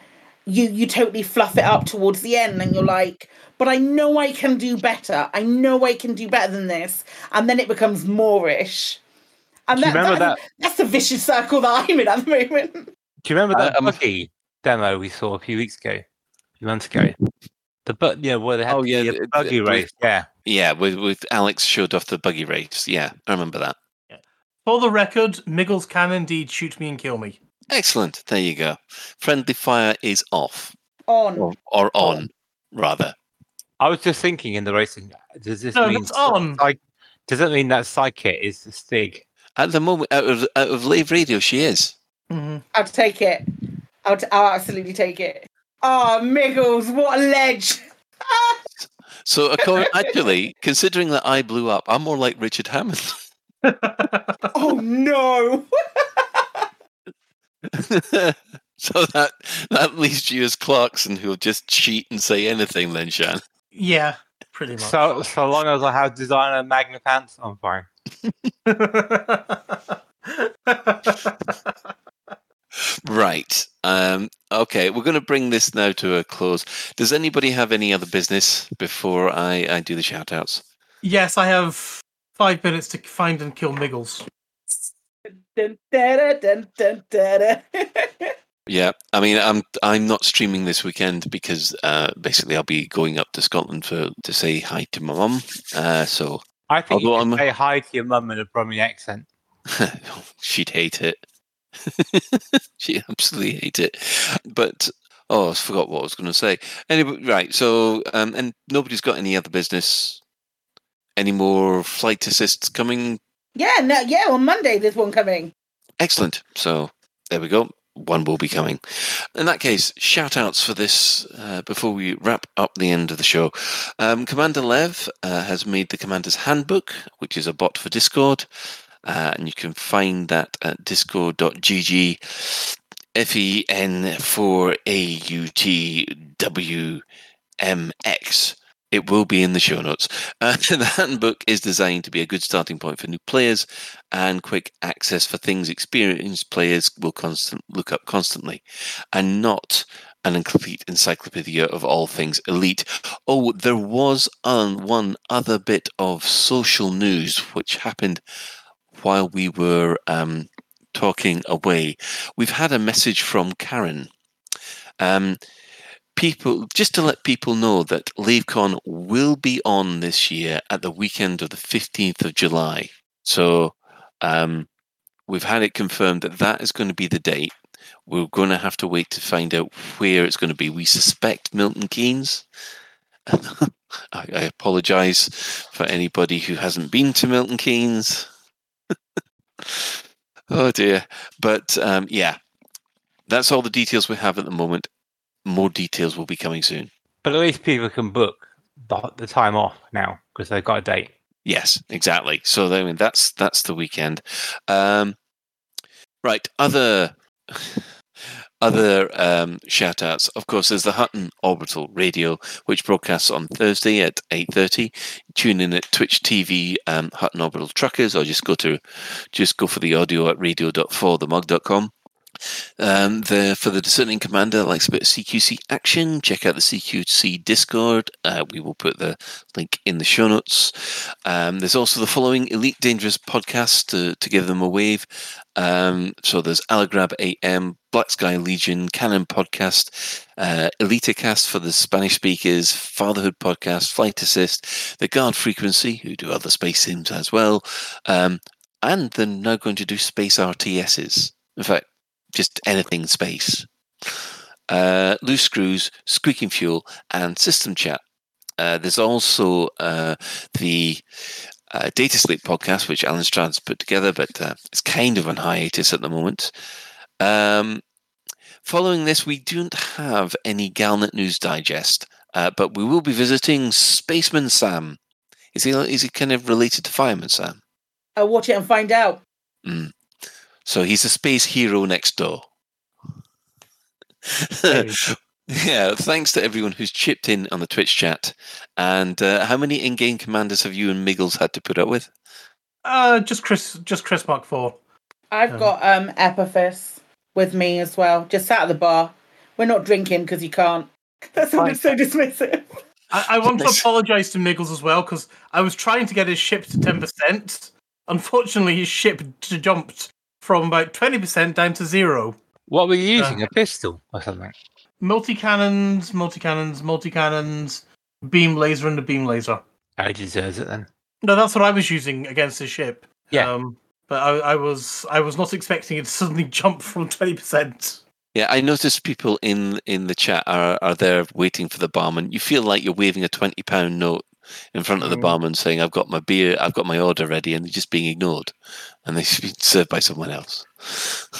you you totally fluff it up towards the end and you're like but i know i can do better i know i can do better than this and then it becomes moreish and Do you that, remember that- that's the vicious circle that i'm in at the moment Do you remember that um, buggy demo we saw a few weeks ago, a few months ago? The but yeah, where they had Oh, yeah, the, the- buggy the- race. Yeah, Yeah, with with Alex showed off the buggy race. Yeah, I remember that. For the record, Miggles can indeed shoot me and kill me. Excellent. There you go. Friendly fire is off on or, or on, rather. I was just thinking in the racing. Does this No, mean that's on. Psy- does that mean that Psykit is the Stig? At the moment, out of out of Lave Radio, she is. Mm-hmm. i'll take it I'll, t- I'll absolutely take it oh miggles what a ledge So, actually, considering that I blew up, I'm more like Richard Hammond. oh no so that that leaves you as Clarkson, who'll just cheat and say anything. Then, Shan. Yeah, pretty much. So so long as I have designer magna pants, I'm fine. Right. Um, okay, we're going to bring this now to a close. Does anybody have any other business before I, I do the shout outs? Yes, I have five minutes to find and kill Miggles. Dun, da, da, dun, dun, da, da. Yeah, I mean, I'm I'm not streaming this weekend because uh, basically I'll be going up to Scotland for to say hi to my mum. Uh, so I think Although you can I'm- say hi to your mum in a Brummy accent. she'd hate it. she absolutely hate it. But oh, I forgot what I was going to say. Anyway, right. So, um, and nobody's got any other business. Any more flight assists coming? yeah, no, yeah. On Monday, there's one coming. Excellent. So there we go. One will be coming. In that case, shout outs for this uh, before we wrap up the end of the show. Um, Commander Lev uh, has made the Commander's Handbook, which is a bot for Discord. Uh, and you can find that at discord.gg F E N 4 A U T W M X. It will be in the show notes. Uh, the handbook is designed to be a good starting point for new players and quick access for things experienced players will constant look up constantly, and not an incomplete encyclopedia of all things elite. Oh, there was um, one other bit of social news which happened while we were um, talking away. We've had a message from Karen. Um, people, just to let people know that LaveCon will be on this year at the weekend of the 15th of July. So um, we've had it confirmed that that is going to be the date. We're going to have to wait to find out where it's going to be. We suspect Milton Keynes. I, I apologize for anybody who hasn't been to Milton Keynes. oh dear. But um, yeah, that's all the details we have at the moment. More details will be coming soon. But at least people can book the, the time off now because they've got a date. Yes, exactly. So I mean, that's that's the weekend. Um, right. Other other um, shout outs. Of course, there's the Hutton Orbital Radio, which broadcasts on Thursday at eight thirty. Tune in at Twitch TV um, Hutton Orbital Truckers, or just go to just go for the audio at radio.forthemug.com. Um, the for the discerning commander likes a bit of CQC action, check out the CQC Discord. Uh, we will put the link in the show notes. Um, there's also the following Elite Dangerous podcast to, to give them a wave. Um, so there's Alagrab AM, Black Sky Legion, Canon Podcast, uh, Elitacast for the Spanish speakers, Fatherhood Podcast, Flight Assist, the Guard Frequency, who do other space sims as well, um, and they're now going to do space RTSs. In fact, just anything space. Uh, loose screws, squeaking fuel, and system chat. Uh, there's also uh, the uh, Data Sleep podcast, which Alan Stroud's put together, but uh, it's kind of on hiatus at the moment. Um, following this, we don't have any Galnet News Digest, uh, but we will be visiting Spaceman Sam. Is he is he kind of related to Fireman Sam? I'll watch it and find out. Mm. So he's a space hero next door. yeah, thanks to everyone who's chipped in on the Twitch chat. And uh, how many in-game commanders have you and Miggles had to put up with? Uh, just Chris, just Chris Mark Four. I've Um, got um Epiphys with me as well, just sat at the bar. We're not drinking because you can't. That sounded so dismissive. I, I want to apologise to Miggles as well because I was trying to get his ship to ten percent. Unfortunately, his ship jumped from about twenty percent down to zero. What were you using? Uh, a pistol or something? Multi cannons, multi cannons, multi cannons, beam laser, and a beam laser. I deserves it then. No, that's what I was using against the ship. Yeah. Um, but I, I was I was not expecting it to suddenly jump from twenty percent. Yeah, I noticed people in in the chat are are there waiting for the bomb, and You feel like you're waving a twenty pound note in front of the Mm. barman, saying, "I've got my beer, I've got my order ready," and they're just being ignored, and they should be served by someone else.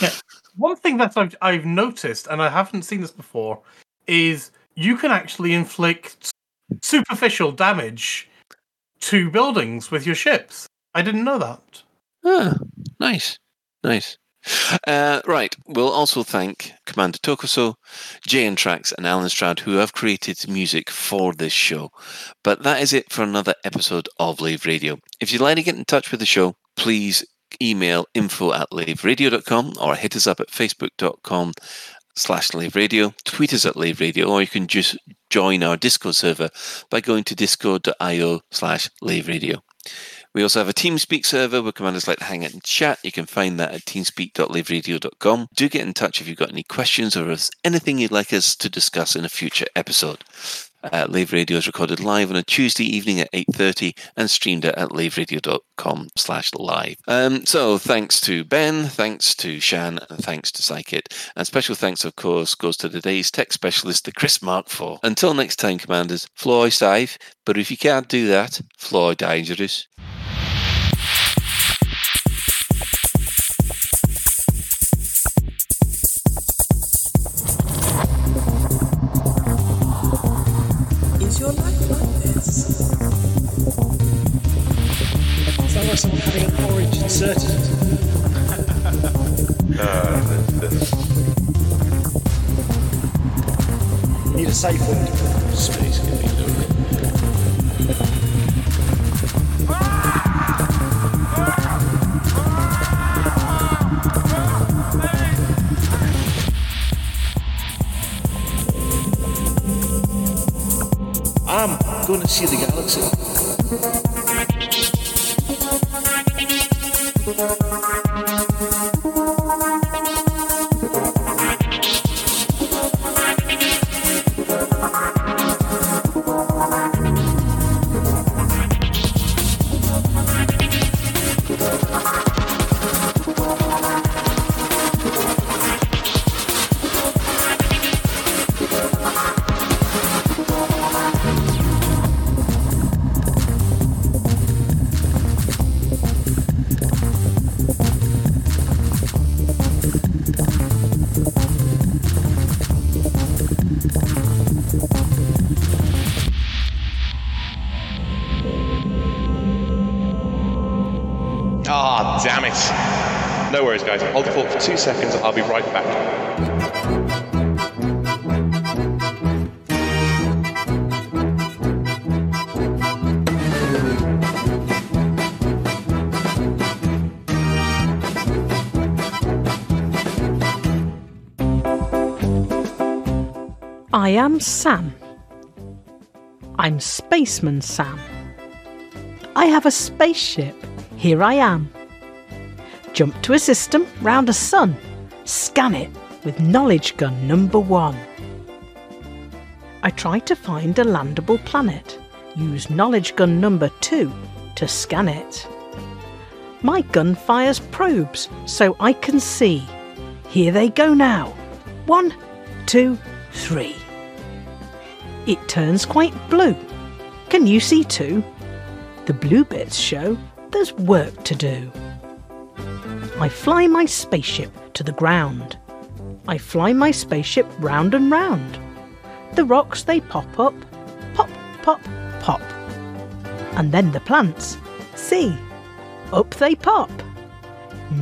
Yeah. One thing that I've I've noticed, and I haven't seen this before, is you can actually inflict superficial damage to buildings with your ships. I didn't know that. Ah, nice, nice. Uh, right, we'll also thank Commander Tokuso, Jay and Trax, and Alan Stroud, who have created music for this show. But that is it for another episode of Lave Radio. If you'd like to get in touch with the show, please email info at laveradio.com or hit us up at facebook.com slash Lave Radio, tweet us at Lave Radio, or you can just join our Discord server by going to discord.io slash Lave Radio. We also have a TeamSpeak server where commanders like to hang out and chat. You can find that at teamspeak.laveradio.com. Do get in touch if you've got any questions or anything you'd like us to discuss in a future episode. Uh, Lave Radio is recorded live on a Tuesday evening at 8.30 and streamed at laveradio.com slash live. Um, so thanks to Ben, thanks to Shan, and thanks to Psychit. And special thanks, of course, goes to today's tech specialist, the Chris Mark IV. Until next time, Commanders, fly safe, but if you can't do that, fly dangerous. See the galaxy. Damn it. No worries, guys. Hold the fort for two seconds. I'll be right back. I am Sam. I'm Spaceman Sam. I have a spaceship. Here I am. Jump to a system round a sun. Scan it with knowledge gun number one. I try to find a landable planet. Use knowledge gun number two to scan it. My gun fires probes so I can see. Here they go now. One, two, three. It turns quite blue. Can you see too? The blue bits show there's work to do. I fly my spaceship to the ground. I fly my spaceship round and round. The rocks they pop up, pop, pop, pop. And then the plants, see, up they pop.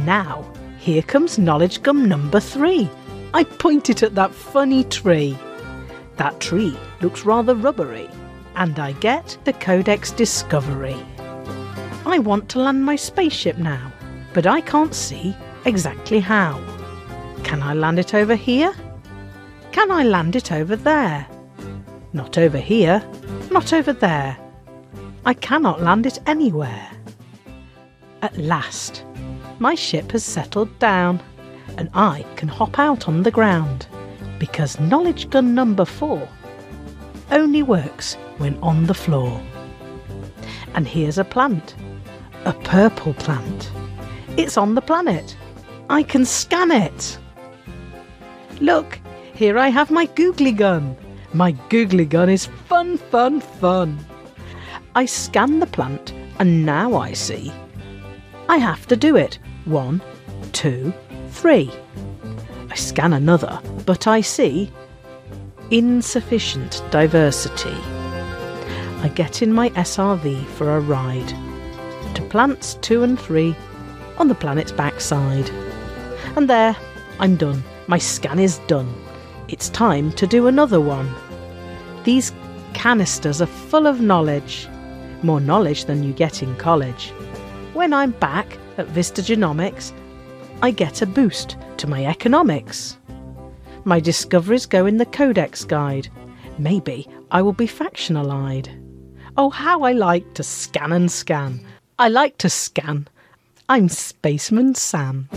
Now, here comes knowledge gun number three. I point it at that funny tree. That tree looks rather rubbery, and I get the Codex Discovery. I want to land my spaceship now, but I can't see exactly how. Can I land it over here? Can I land it over there? Not over here, not over there. I cannot land it anywhere. At last, my ship has settled down, and I can hop out on the ground because knowledge gun number four only works when on the floor. And here's a plant, a purple plant. It's on the planet. I can scan it. Look, here I have my googly gun. My googly gun is fun, fun, fun. I scan the plant and now I see. I have to do it. One, two, three. I scan another, but I see insufficient diversity. I get in my SRV for a ride to plants two and three on the planet's backside. And there, I'm done. My scan is done. It's time to do another one. These canisters are full of knowledge, more knowledge than you get in college. When I'm back at Vista Genomics, I get a boost to my economics. My discoveries go in the Codex Guide. Maybe I will be faction allied. Oh, how I like to scan and scan. I like to scan. I'm Spaceman Sam.